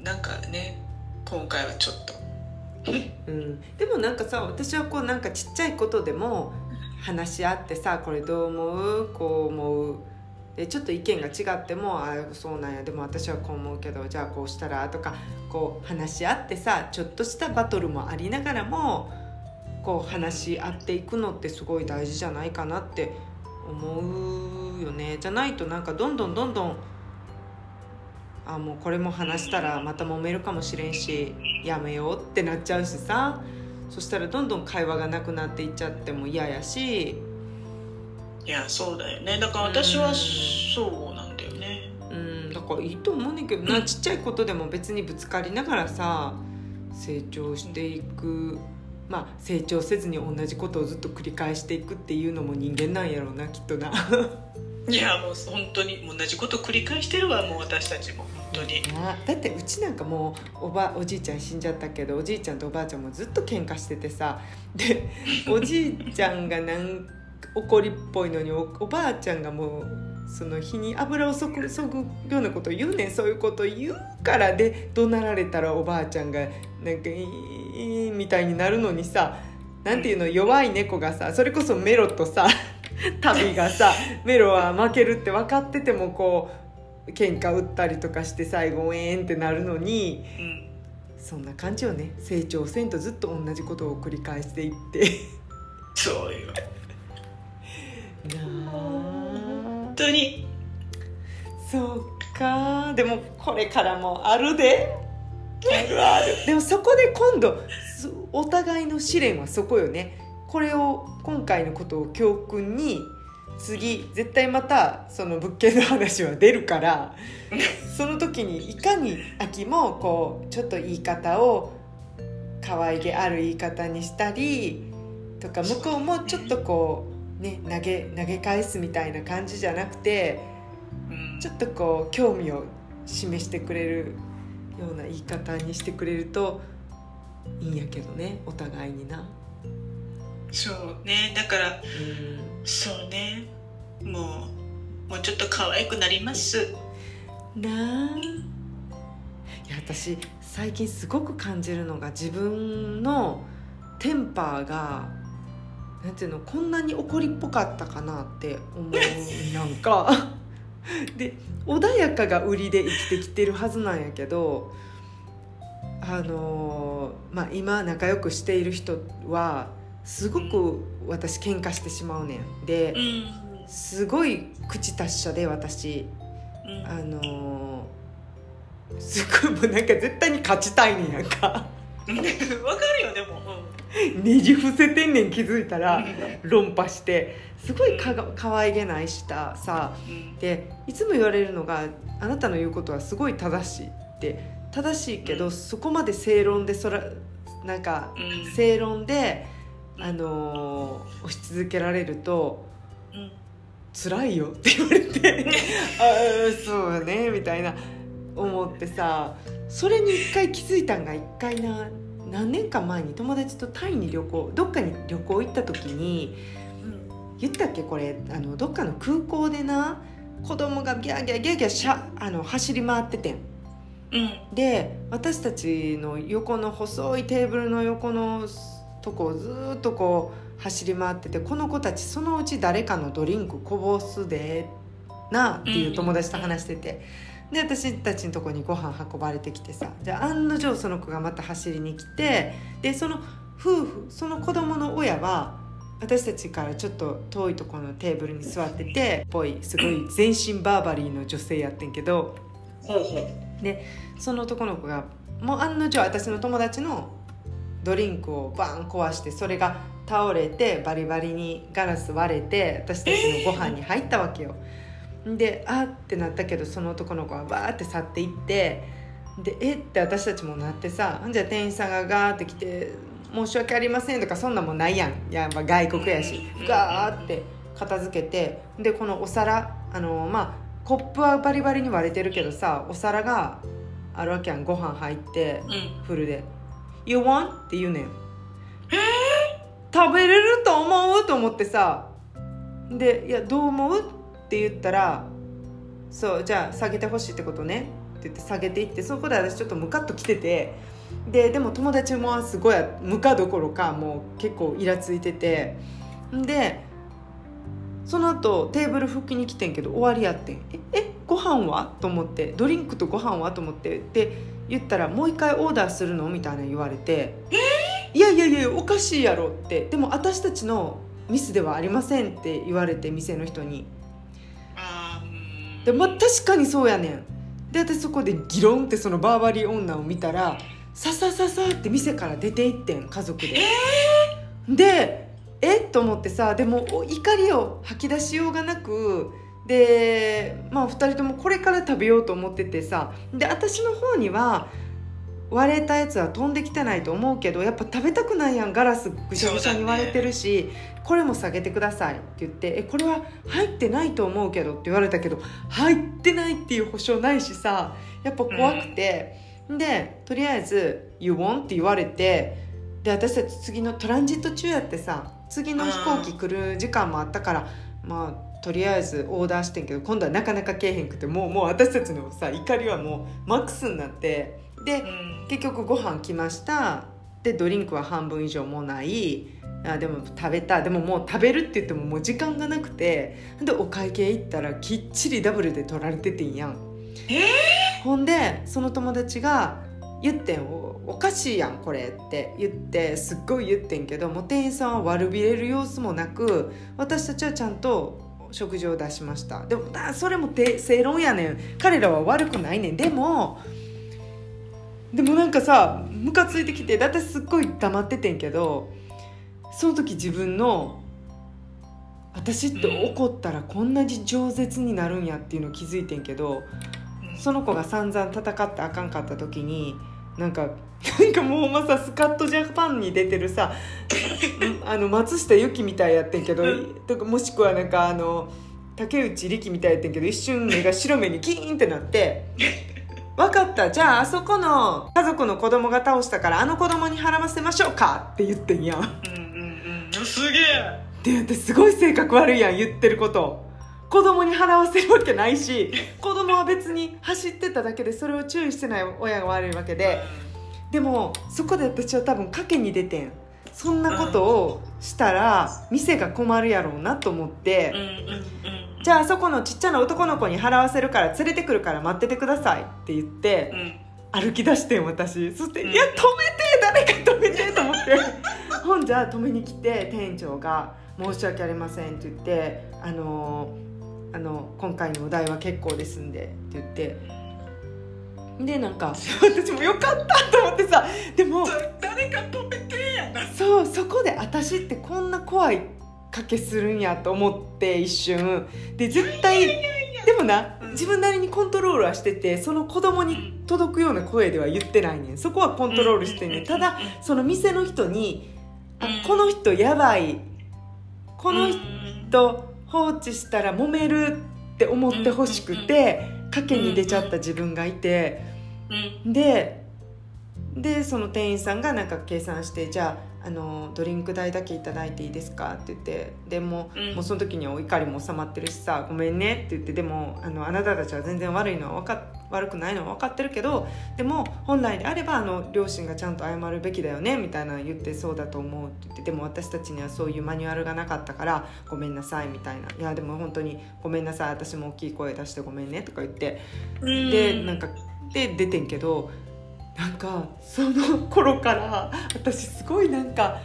A: ん。
B: なんかね今回はちょっと。
A: うん、でもなんかさ私はこうなんかちっちゃいことでも話し合ってさこれどう思う？こう思う。でちょっと意見が違ってもあそうなんや。でも私はこう思うけどじゃあこうしたら？とかこう話し合ってさちょっとしたバトルもありながらもこう話し合っていくのってすごい大事じゃないかなって思うよね。じゃないとなんかどんどんどんどんあもうこれも話したらまた揉めるかもしれんしやめようってなっちゃうしさ。そしたらどんどん会話がなくなっていっちゃっても嫌やし、
B: いやそうだよね。だから私はそうなんだよね。
A: うん、だからいいと思うねんけどな。ちっちゃいことでも別にぶつかりながらさ成長していくまあ成長せずに同じことをずっと繰り返していくっていうのも人間なんやろうなきっとな。
B: いやもう本当に同じこと繰り返してるわもう私たちも。本当に。
A: なだってうちなんかもうおばおじいちゃん死んじゃったけどおじいちゃんとおばあちゃんもずっと喧嘩しててさ。で おじいちゃんがなん怒りっぽいのにおおばあちゃんがもうその日に油をそぐそぐようなこと言うねん。そういうこと言うからで怒鳴られたらおばあちゃんがなんか「いい」みたいになるのにさなんていうの弱い猫がさそれこそメロとさ 旅がさメロは負けるって分かっててもこう喧嘩打ったりとかして最後えーんってなるのに
B: うん。
A: そんな感じよね。成長せんとずっと同じことを繰り返していって。
B: そうよ。
A: な
B: 本当に。
A: あそうかでもこれからもあるででもそこで今度そお互いの試練はそこよね。これを今回のことを教訓に次絶対またその物件の話は出るから その時にいかに秋もこうちょっと言い方を可愛げある言い方にしたりとか向こうもちょっとこうね投げ投げ返すみたいな感じじゃなくて
B: うん。
A: ちょっとこう興味を示してくれるような言い方にしてくれるといいんやけどねお互いにな。
B: そうね。だから
A: うん。
B: そうね。もうもうちょっと可愛くなります。
A: なあ。いや私最近すごく感じるのが自分のテンパーがなんていうのこんなに怒りっぽかったかなって思うなんか で穏やかが売りで生きてきてるはずなんやけどあのーまあ今仲良くしている人はすごく私喧嘩してしまうねん。で
B: うん
A: すごい口達者で私。
B: うん。
A: あのーすごいもうなんか絶対に勝ちたいねんやんか
B: わかるよでも、
A: ねじ伏せてんねん気づいた
B: う
A: ら
B: ん。
A: 論破してすごいかがかわいげないしたさ。
B: うん。
A: でいつも言われるのが「あなたの言うことはすごい正しい」って。正しいけど、
B: うん。
A: そこまで正論でそらなんか
B: うん。
A: 正論で、あのー押し続けられると
B: うん。
A: 辛いよって言われて。ああそうよねみたいな思ってさそれに一回気づいたんが一回な何年か前に友達とタイに旅行どっかに旅行行った時に言ったっけこれあのどっかの空港でな子供がギャーギャーギャーギャーしゃあの走り回っててん。
B: うん。
A: で私たちの横の細いテーブルの横のとこをずーっとこう走り回っててこの子たちそのうち誰かのドリンクこぼすでなっていう友達と話してて、で私たちのとこにご飯運ばれてきてさじゃあ案の定その子がまた走りに来てでその夫婦その子供の親は私たちからちょっと遠いところのテーブルに座っててぽいすごい全身バーバリーの女性やってんけど。
B: ほうほう
A: その男の子がもう案の定私の友達のドリンクをバン壊してそれが倒れてバリバリにガラス割れて私たちのご飯に入ったわけよ。であってなったけどその男の子はバーって去っていってでえって私たちもなってさじゃあ店員さんがガーって来て「申し訳ありません」とかそんなんもないやん。やっぱ外国やし。
B: うん
A: ガーって片付けてでこのお皿あのまあコップはバリバリに割れてるけどさお皿があるわけやん。ご飯入って
B: うん。
A: フルで「You want?」って言うねん。食べれると思う？と思ってさ。で「いやどう思う?」って言ったら「そうじゃあ下げてほしいってことね。って言って下げていってそこで私ちょっとムカッと来てて。ででも友達もすごいムカどころかもう結構イラついてて。でその後テーブル復帰に来てんけど終わりやってん。ええご飯は？と思って。ドリンクとご飯は？と思って。で言ったらもう一回オーダーするの？みたいな言われて。いやいやいやおかしいやろって。でも私たちのミスではありませんって言われて店の人にでまあ確かにそうやねん。で私そこでギロンってそのバーバリー女を見たらささささって店から出て行ってん家族で、でえ？っと思ってさでもお怒りを吐き出しようがなくでまあ2人ともこれから食べようと思っててさで私の方には割れたやつは飛んできてないと思うけどやっぱ食べたくないやんガラスぐしゃぐしゃに割れてるし、これも下げてくださいって言って「えこれは入ってないと思うけど」って言われたけど入ってないっていう保証ないしさやっぱ怖くて、でとりあえず「You want?」って言われてで私たち次のトランジット中やってさ次の飛行機来る時間もあったからまあとりあえずオーダーしてんけど今度はなかなかけえへんくてもうもう私たちのさ怒りはもうマックスになってで
B: うん。
A: 結局ご飯来ました。でドリンクは半分以上もない。あでも食べた。でももう食べるって言ってももう時間がなくて。でお会計行ったらきっちりダブルで取られててんやん。
B: え
A: ほんでその友達が言ってんおおかしいやんこれって言ってすっごい言ってんけどもう店員さんは悪びれる様子もなく私たちはちゃんと食事を出しました。でもだそれもて正論やねん。彼らは悪くないねん。でもでもなんかさムカついてきてだってすっごい黙っててんけどその時自分の私って怒ったらこんなに饒舌になるんやっていうのを気づいてんけどその子が散々戦ってあかんかった時になんかなんかもうまさスカットジャパンに出てるさ あの松下由紀みたいやってんけどとかもしくはなんかあの竹内力みたいやってんけど一瞬目が白目にキーンってなって「分かった。じゃああそこの家族の子供が倒したからあの子供に払わせましょうか」って言ってんや。ん。
B: うんうんうん。すげえ。
A: で私すごい性格悪いやん言ってること。子供に払わせるわけないし 子供は別に走ってただけでそれを注意してない親が悪いわけで。でもそこで私は多分賭けに出てん。そんなことをしたら店が困るやろうなと思って。
B: うんうんうん
A: じゃああそこのちっちゃな男の子に払わせるから連れてくるから待っててくださいって言って
B: うん。
A: 歩き出してん私。そして「
B: うん。
A: いや止めて誰か止めて」と思って。ほんじゃ止めに来て店長が「申し訳ありません」って言って「あのーあの今回のお題は結構ですんで」って言って。でなんか私もよかったと思ってさ。でも
B: 誰か止めてやな。
A: そうそこで私ってこんな怖い賭けするんやと思って一瞬。で絶対でもな
B: うん。
A: 自分なりにコントロールはしててその子供に届くような声では言ってないねん。そこはコントロールしてんねん。ただその店の人に「あ
B: うん。
A: この人やばい。この
B: 人
A: 人放置したら揉める」って思ってほしくて賭けに出ちゃった自分がいて。
B: うん。
A: ででその店員さんがなんか計算してじゃああのドリンク代だけいただいていいですか？って言って。でも,、
B: うん。
A: もうその時にはお怒りも収まってるしさごめんね。って言って。でもあのあなたたちは全然悪いのは分か悪くないのは分かってるけどでも本来であればあの両親がちゃんと謝るべきだよね。みたいなの言ってそうだと思うって言って。でも私たちにはそういうマニュアルがなかったからごめんなさい。みたいな。いやでも本当にごめんなさい。私も大きい声出してごめんね。とか言って。
B: うん。
A: でなんかで出てんけどなんかその頃から私すごいなんか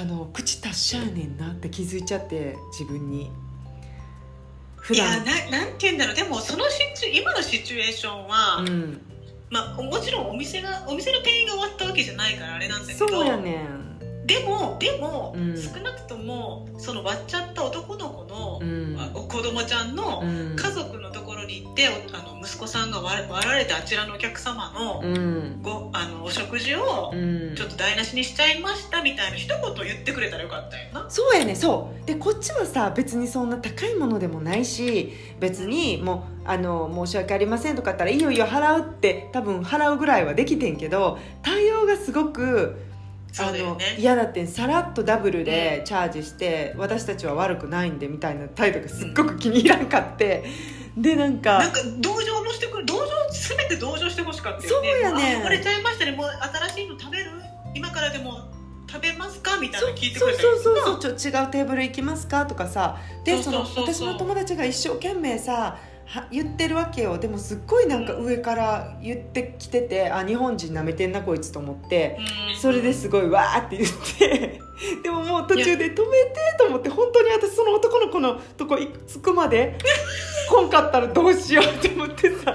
A: あの口達しゃあねんなって気づいちゃって自分に。普
B: いや
A: 段
B: ななんて言うんだろう。でもそのシチュ今のシチュエーションは、
A: うん。
B: まあ、もちろんお店がお店の店員が終わったわけじゃないからあれなんだけど。
A: そうやねん
B: でもでも、
A: うん。
B: 少なくともその割っちゃった男の子の、
A: うん。
B: あ子供ちゃんの
A: うん。
B: 家族のところに行って、おあの息子さんが割割られてあちらのお客様の,、
A: うん。
B: ごあのお食事を
A: うん。
B: ちょっと台無しにしちゃいましたみたいな一言言ってくれたらよかったよな。
A: そうやねそう。でこっちはさ別にそんな高いものでもないし別にもうあの申し訳ありませんとか言ったらいいよいいよ払うって多分払うぐらいはできてんけど対応がすごく
B: そうだよね。
A: あの嫌だってんさらっとダブルでチャージして、私たちは悪くないんでみたいな態度がすっごく気に入らんかって、でなんか
B: なんか同情もしてくる同情せめて同情してほしかったよね。
A: そうやね
B: あ汚れちゃいましたね。もう新しいの食べる？今からでも食べますか？みたい
A: そ
B: なの聞いてく
A: そう
B: れた
A: そうそう
B: な
A: そう。ちょ違うテーブル行きますか？とかさ。でその
B: そうそうそう。そう
A: 私の友達が一生懸命さは言ってるわけよ。でもすっごいなんか上から言ってきててあ日本人なめてんなこいつと思って
B: うん。
A: それですごいわーって言って。でももう途中で止めてと思って本当に私その男の子のとこ着くまで 来んかったらどうしようと思ってさ。
B: あ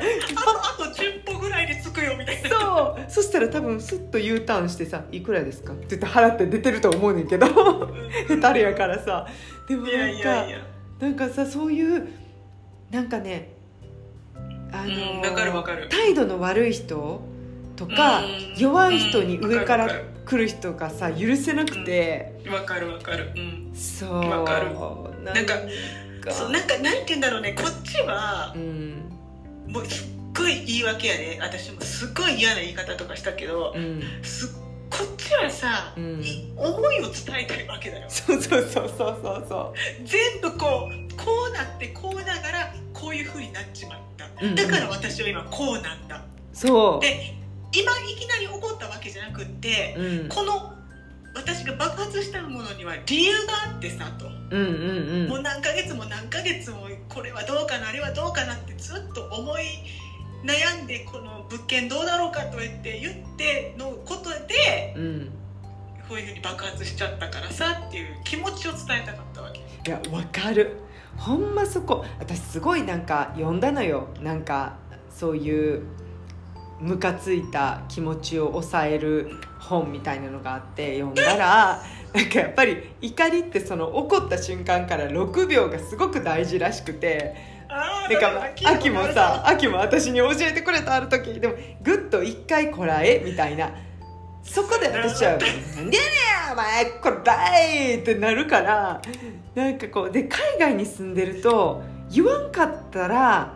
B: とあと10歩ぐらいで着くよみたいな。
A: そう。そしたら多分スッと U ターンしてさ「いくらですか?」って言って払って出てると思うねんけど。下手やからさ。でもなんかなんかさそういうなんかねあの
B: うん
A: 態度の悪い人とか
B: うん
A: 弱い人に上から来る人がさ許せなくて。
B: わかるわかる。うん。
A: そう。
B: わかる。
A: な
B: なんか
A: か
B: そうなんかなんて言うんだろうね。こっちは
A: うん。
B: もうすっごい言い訳やね。私もすっごい嫌な言い方とかしたけど
A: うん。
B: すこっちはさ、
A: うん。
B: い思いを伝えたいわけだよ。
A: そうそうそうそうそうそ
B: 全部こうこうなってこうながらこういう風になっちまった、
A: うんうん。
B: だから私は今こうなんだ。
A: う。そ
B: で今いきなり起こったわけじゃなくって
A: う、うん、
B: この私が爆発したものには理由があってさと、
A: うんうんう
B: もうん何ヶ月も何ヶ月もこれはどうかなあれはどうかなってずっと思い悩んでこの物件どうだろうかと言って言ってのことで
A: うん。
B: こういうふうに爆発しちゃったからさっていう気持ちを伝えたかったわけ。
A: いやわかるほんまそこ私すごいなんか読んだのよ。なんかそういうムカついた気持ちを抑える本みたいなのがあって読んだら なんかやっぱり怒りってその怒った瞬間から6秒がすごく大事らしくて
B: あ
A: なんか秋もさ秋も私に教えてくれたある時でもぐっと一回こらえみたいなそこで私は「なんでやねんお前こらえ!」ってなるからなんかこうで海外に住んでると言わんかったら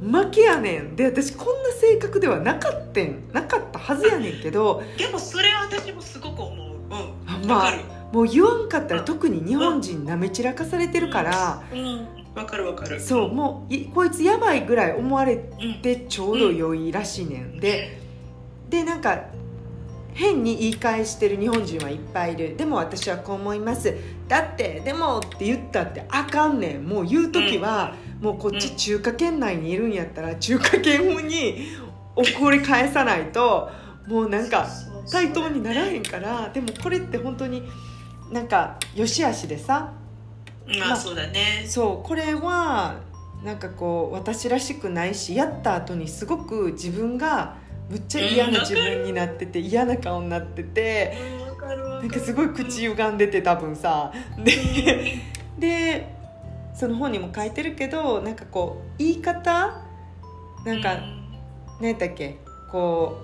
A: 負けやねん。で私こんな性格ではなかったんなかったはずやねんけど
B: でもそれは私もすごく思う。うん。
A: あまあ
B: わかる。
A: もう言わんかったら特に日本人なめ散らかされてるから
B: うん。わかるわかる。
A: そうもういこいつやばいぐらい思われ
B: うん。
A: でちょうど良いらしいねん。ででなんか変に言い返してる日本人はいっぱいいる。でも私はこう思います。だってでもって言ったってあかんねん。もう言う時は、もうこっち中華圏内にいるんやったら中華圏風に怒り返さないともうなんか対等にならへんから。でもこれって本当になんか良し悪しでさ。
B: まあそうだね。
A: そう。これはなんかこう私らしくないしやった後にすごく自分がむっちゃ嫌な自分になってて嫌な顔になっててなんかすごい口歪んでて多分さ。ででその本にも書いてるけどなんかこう言い方？なんか何やったっけ？こ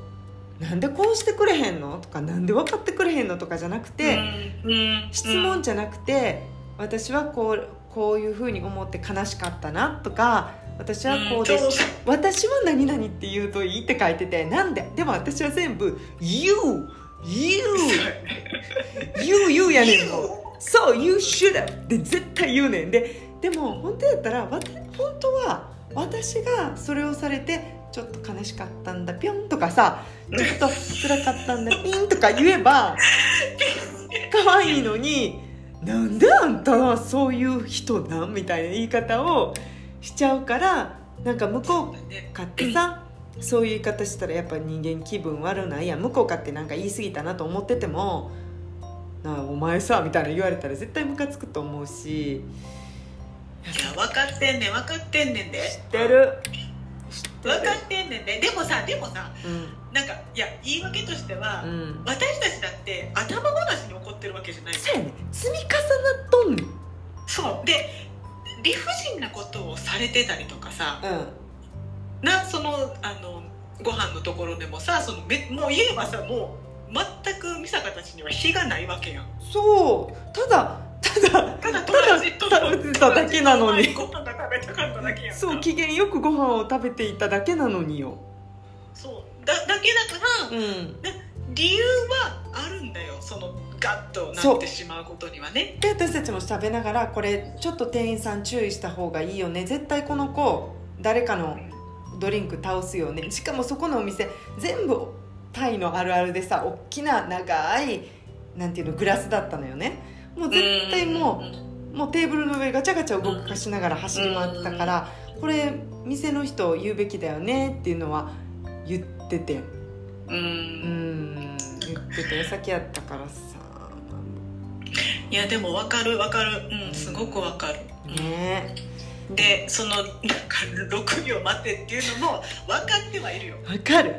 A: うなんでこうしてくれへんの？とかなんで分かってくれへんの？とかじゃなくて、
B: うん。うん。
A: 質問じゃなくて私はこうこういうふうに思って悲しかったな？とか私はこうで、
B: う
A: 私は何々って言うといいって書いててなんで？でも私は全部「You! You! You! You!」やねんもうそう「You should have」って絶対言うねんででも本当やったらわた本当は私がそれをされてちょっと悲しかったんだぴょんとかさちょっと辛かったんだピンとか言えば可愛いのになんであんたはそういう人なん？みたいな言い方をしちゃうからなんか向こうかってさそういう言い方したらやっぱ人間気分悪ないやん。向こうかってなんか言い過ぎたなと思ってても「なあお前さ」みたいな言われたら絶対ムカつくと思うし。
B: いや分かってんねん分かってんねんで。
A: 知ってる。
B: 分かってんねんで。でもさでもさ
A: う
B: なんかいや言い訳としては、
A: んうん。
B: 私たちだって頭ごなしに怒ってるわけじゃない。
A: そうやね。積み重なっとんねん。
B: そう。で理不尽なことをされてたりとかさ
A: うん。
B: なそのあのご飯のところでもさそのめもう言えばさもう全く美坂たちには非がないわけやん。
A: そう。ただただ
B: ただ
A: 食べてただけなのに。
B: ご飯が食べたかっただけやんか。
A: そう機嫌よくご飯を食べていただけなのによ。
B: そう。だだけだから
A: うん。
B: 理由はあるんだよ。そのガッとなってしまうことにはね。
A: で私たちも食べながらこれちょっと店員さん注意した方がいいよね。絶対この子誰かのドリンク倒すよね。しかもそこのお店全部タイのあるあるでさ大きな長いなんていうのグラスだったのよね。もう絶対もうもうテーブルの上ガチャガチャ動かしながら走り回ってたからこれ店の人言うべきだよねっていうのは言ってて。
B: うん。
A: うん言ってて先やったからさ
B: いやでも分かる分かる。うんすごく分かる。
A: ね。
B: でそのなんか6秒待てっていうのも分かってはいるよ。
A: わかる。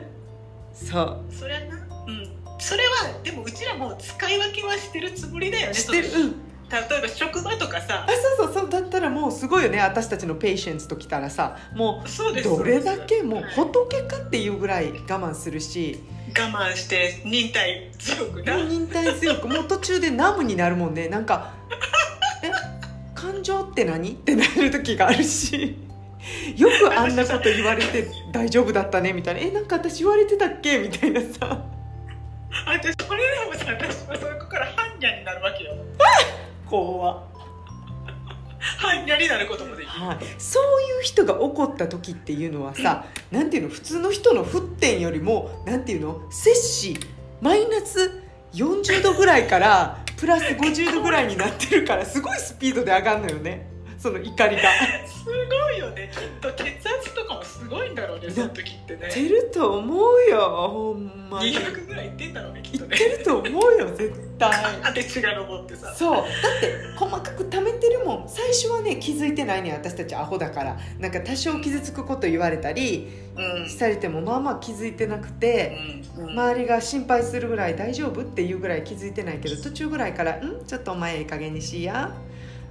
A: そう。
B: そりゃなうん。それはでもうちらも使い分けはしてるつもりだよね。
A: してる。うん
B: 例えば職場とかさ。
A: あそうそうそうだったらもうすごいよね。私たちのペイシェンスときたらさもうどれだけもう
B: はい
A: 仏かっていうぐらい我慢するし
B: 我慢して忍耐強くな。
A: もう忍耐強くもう途中でナムになるもんね。なんか「え感情って何?」ってなる時があるし。よくあんなこと言われて大丈夫だったねみたいな「えなんか私言われてたっけ?」みたいなさ。
B: 私それでもさ私はそこから般若になるわけよ。
A: 怖
B: 般若になることもできる。
A: はい、そういう人が起こった時っていうのはさ、なんていうの？普通の人の沸点よりもなんていうの？摂氏マイナス40度ぐらいからプラス50度ぐらいになってるからすごいスピードで上がるのよねその怒りが。
B: すごいよね。きっと血圧とかもすごいんだろうねその時ってね。
A: てると思うよほんまに。
B: 200ぐらいいってんだろうねきっ
A: いっ
B: とね
A: てると思うよ絶対。
B: あて血が上ってさ。
A: そう。だって細かく貯めてるもん。最初はね気づいてないね私たちアホだから。なんか多少傷つくこと言われたり
B: うん。
A: されてもまあまあ気づいてなくて、
B: うん。
A: 周りが心配するぐらい大丈夫っていうぐらい気づいてないけど途中ぐらいから「ん？ちょっとお前いい加減にしや」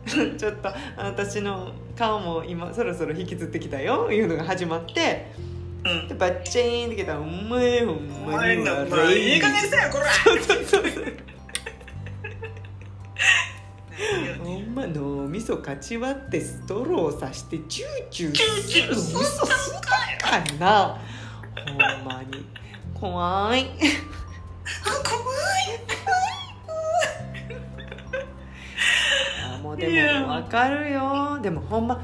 A: ちょっと私の顔も今そろそろ引きずってきたよいうのが始まって
B: うん。
A: でバッチーンってきたら「お前ほん
B: お
A: まに
B: 前のお
A: 悪
B: 前
A: い」
B: いい加減せよこら。
A: そうそうそう
B: 何よ
A: ほんま脳みそかち割ってストローさしてチューチュー
B: チューチュー
A: する味噌すかんな。ほんまに。怖い。
B: あ怖
A: あもうでも分かるよ。でもほんま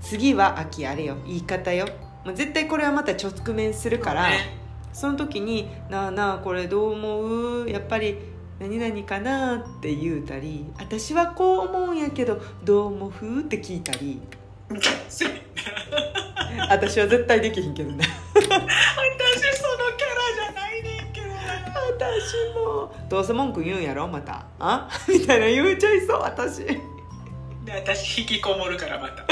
A: 次は秋あれよ。言い方よ。もう絶対これはまた直面する
B: い
A: から、
B: ね。
A: その時に「なあなあこれどう思う？やっぱり何々かな?」って言うたり「私はこう思うんやけどどう思う?」って聞いたり。私は絶対できひんけどね
B: 私そのキャ
A: 私も。どうせ文句言うんやろまた。あ？みたいな言うちゃいそう私。
B: で私引きこもるからまた。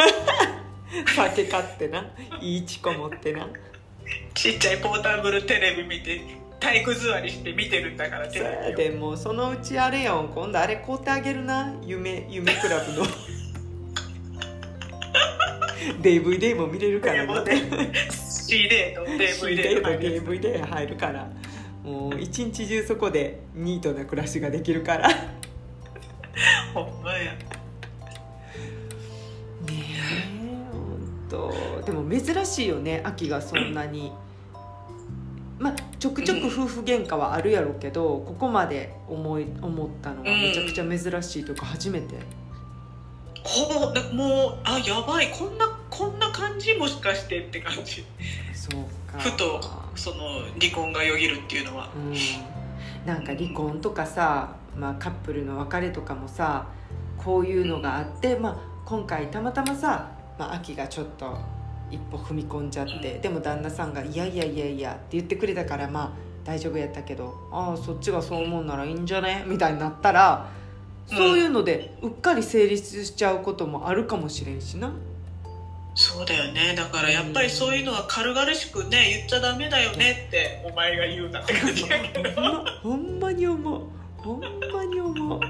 A: 酒買ってな。いいちこ持ってな。
B: ちっちゃいポータブルテレビ見て体育座りして見てるんだからテレビを。
A: でもそのうちあれよ今度あれ買うてあげるな。夢夢クラブの。DVD も見れるから
B: ね。CD と DVD
A: と DVD 入るからもう一日中そこでニートな暮らしができるから。ね
B: ほんまや。
A: え本当でも珍しいよね秋がそんなに。まあちょくちょく夫婦喧嘩はあるやろうけどここまで思い思ったのはめちゃくちゃ珍しいというか初めて。
B: ほぼもうあやばい。こんなこんな感じもしかしてって感じ。
A: そう。か
B: ふとその離婚がよぎるっていうのは。
A: うん。なんか離婚とかさ、まあ、カップルの別れとかもさこういうのがあって、まあ、今回たまたまさ、まあ、秋がちょっと一歩踏み込んじゃって、でも旦那さんが「いやいやいやいや」って言ってくれたからまあ大丈夫やったけど「ああそっちがそう思うならいいんじゃね?」みたいになったらそういうのでうっかり成立しちゃうこともあるかもしれんしな。
B: そうだよね。だからやっぱりそういうのは軽々しくね言っちゃダメだよねってお前が言うなって感じやけど。
A: ほんまほんまに思う。ほんまに思う。な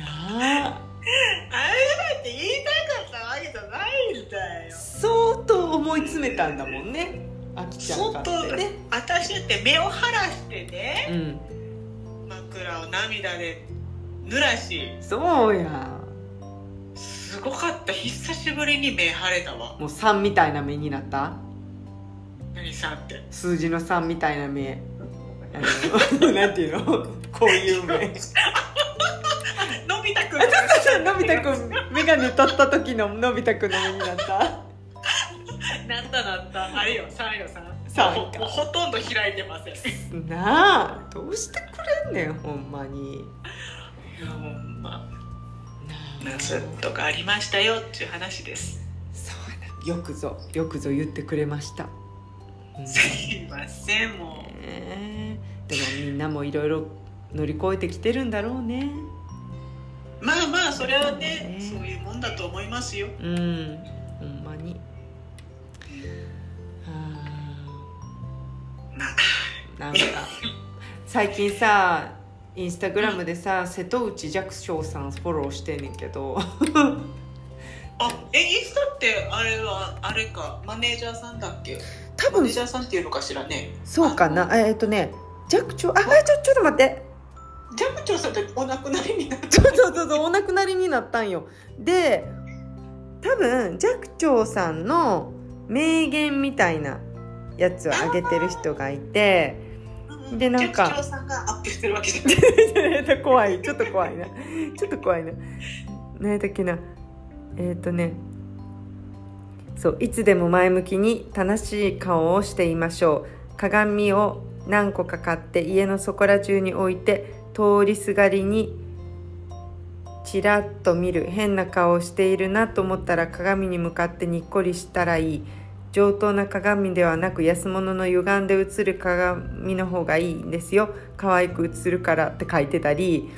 A: あ。
B: あれだって言いたかったわけじゃないんだよ。
A: 相当思い詰めたんだもんね。あきちゃん
B: 相
A: か
B: 当
A: ってね。
B: 私って目を晴らしてね
A: うん。
B: 枕を涙で濡らし。
A: そうや
B: すごかった。久しぶりに目晴れたわ。
A: もう3みたいな目になった？
B: 何さんって。
A: 数字の3みたいな目。あ のなんていうの？こういう目。
B: のび太くん。
A: のび太くん眼鏡取った時ののび太くんの目になった？
B: なったなったあれよ3よ3
A: 三か。
B: もうもうほとんど開いてません。い
A: なあ。どうしてくれんねんほんまに。
B: やほんま
A: なあ
B: 夏とかありましたよっていう話です。
A: そうよくぞよくぞ言ってくれました、うん。
B: すいませんもう。
A: ねでもみんなもいろいろ乗り越えてきてるんだろうね。
B: まあまあそれはね
A: ね。
B: そういうもんだと思いますよ。
A: うん。ほんまに。
B: まあ
A: あー。なんか最近さインスタグラムでさ瀬戸内寂聴さんフォローしてんねんけど。
B: あえインスタってあれはあれかマネージャーさんだっけ？
A: 多分。
B: マネージャーさんっていうのかしらね。
A: そうかな。えーっとね寂聴あちょちょっと待って。
B: ジャム長さんってお亡くなりになった
A: そうそうそうそうお亡くなりになったんよ。で多分寂聴さんの名言みたいなやつを上げてる人がいてでなんか。
B: ジャム長さんがアップしてるわけじゃない。
A: 怖いちょっと怖いなちょっと怖いな何やったっけな。えっ、とね。そういつでも前向きに楽しい顔をしていましょう。鏡を何個か買って家のそこら中に置いて通りすがりにちらっと見る。変な顔をしているなと思ったら鏡に向かってにっこりしたらいい上等な鏡ではなく安物の歪んで映る鏡の方がいいんですよ。可愛く映るからって書いてたり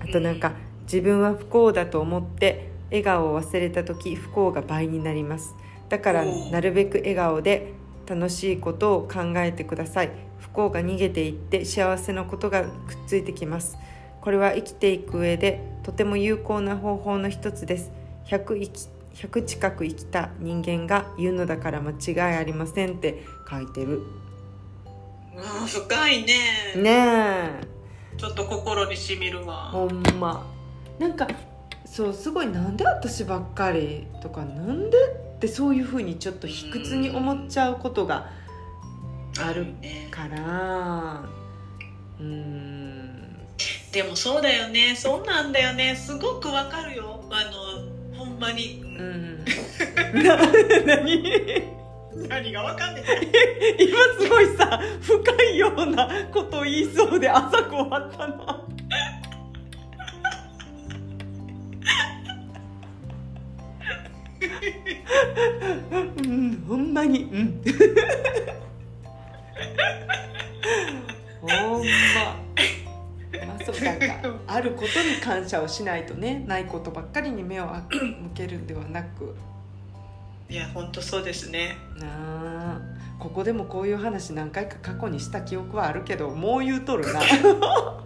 A: あとなんか自分は不幸だと思って笑顔を忘れた時不幸が倍になります。だからなるべく笑顔で楽しいことを考えてください。不幸が逃げていって幸せなことがくっついてきます。これは生きていく上でとても有効な方法の一つです。100生き100近く生きた人間が言うのだから間違いありませんって書いてる。
B: うん深いね。
A: ねえ。
B: ちょっと心にしみるわ。
A: ほんま。なんかそうすごいなんで私ばっかりとかなんでってそういうふうにちょっと卑屈に思っちゃうことがある
B: ね。
A: から。うーん。
B: でもそうだよね。そうなんだよね。すごくわかるよ。あのまに。
A: うんな何？
B: 何がわかんない
A: 今すごいさ深いようなことを言いそうで浅く終わったなうんほんまに。うん。ほんま。まあそうなんかあることに感謝をしないとねないことばっかりに目を向けるんではなく。
B: いや本当そうですね。
A: なあ。ここでもこういう話何回か過去にした記憶はあるけどもう言うとるな。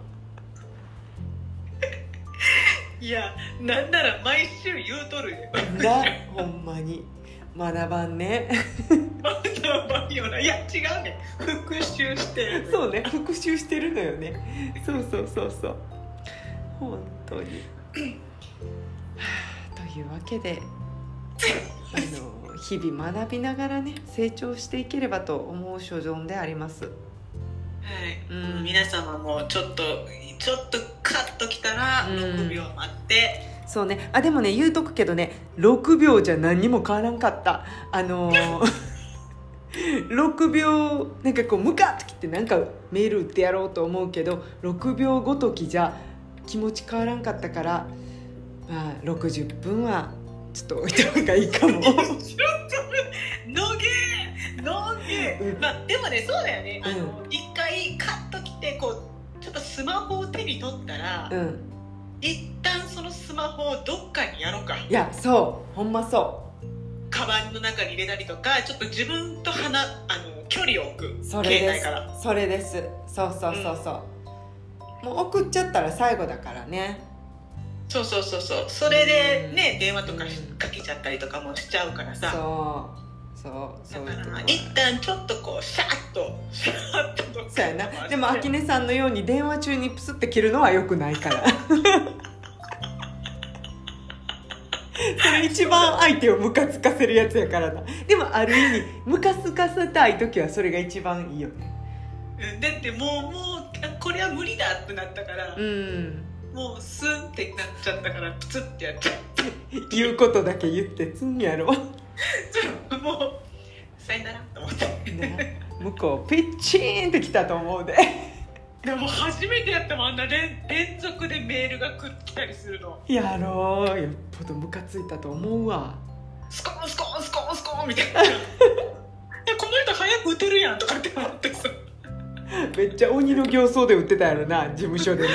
B: いやなんなら毎週言うとるよ。
A: なほんまに学ばんね。
B: やばいよな。いや違うね。復習してる
A: そうね。復習してるのよね。そうそうそうそう。本当に。は あというわけであの日々学びながらね成長していければと思う所存であります。
B: はい、
A: うん。
B: 皆様もちょっとちょっとカッときたら
A: うん。
B: 6秒待って、
A: そうね。あでもね言うとくけどね6秒じゃ何にも変わらんかった。あのー 6秒なんかこうムカッときてなんかメール打ってやろうと思うけど6秒ごときじゃ気持ち変わらんかったからまあ60分はちょっと置いた方がいいかも。
B: ちょっとのげーのげー、
A: うん。
B: まあでもねそうだよね。あの、
A: う
B: 一回カッときてこうちょっとスマホを手に取ったら、
A: うん
B: 一旦そのスマホをどっかにやろうか。
A: いやそう。ほんまそ
B: カバンの中に入れたりとかちょっと自分と離あの距離を置く。
A: うそれです。
B: 携帯から。
A: それです。そうそうそうそう、もう送っちゃったら最後だからね。
B: そうそうそうそう。それでね、
A: うん
B: 電話とか
A: うん
B: かけちゃったりとかもしちゃうからさ。
A: そうそうそういうとこ
B: ちょっとこうシャッとシャッと
A: そうやな。でも秋音さんのように電話中にプスって切るのはよくないから。それ一番相手をムカつかせるやつやからな。でもある意味ムカつかせたい時はそれが一番いいよね。
B: うんだってもうもうあこれは無理だってなったから、
A: うん。
B: もうスンってなっちゃったからプツってやっちゃって
A: 言うことだけ言ってつんやろ
B: もうさよなら。と思って
A: ね。向こうピッチーンってきたと思うで。
B: でも初めてやったもんあんな連連続でメールが来たりするの。
A: やろう。よっぽどムカついたと思うわ。
B: スコーンスコーンスコーンスコーンみたいな。えこの人早く打てるやんとかって思ってさ。
A: めっちゃ鬼の形相で売ってたやろな事務所でな。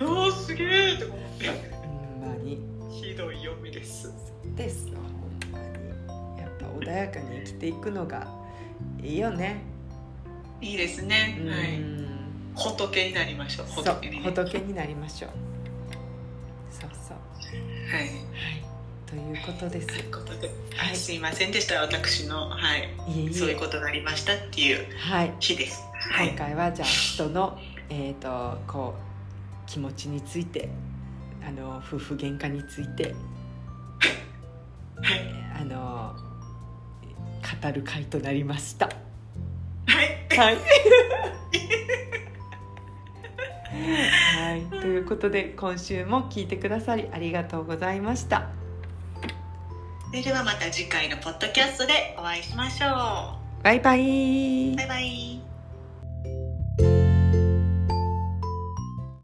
B: おーすげえとか思って。
A: ほんまに。
B: ひどい読みです。
A: です穏やかに生きていくのがいいよね。
B: いいですね、
A: うん、
B: はい仏になりましょう。仏にね。
A: 仏になりましょう。そうそう。
B: はい。
A: はい。ということです。はい
B: すいませんでした。私の、はい、
A: いえいえ。
B: そういうことがありましたっていう
A: はい。
B: 日です。は
A: 今
B: い、
A: 回はじゃあ人のえっ、とこう気持ちについてあの夫婦喧嘩について
B: はい、
A: あの語る回となりました。
B: はい、
A: はい。はい、ということで今週も聞いてくださりありがとうございました。
B: それではまた次回のポッドキャストでお会いしましょ
A: バイバイ
B: う。バイバイ。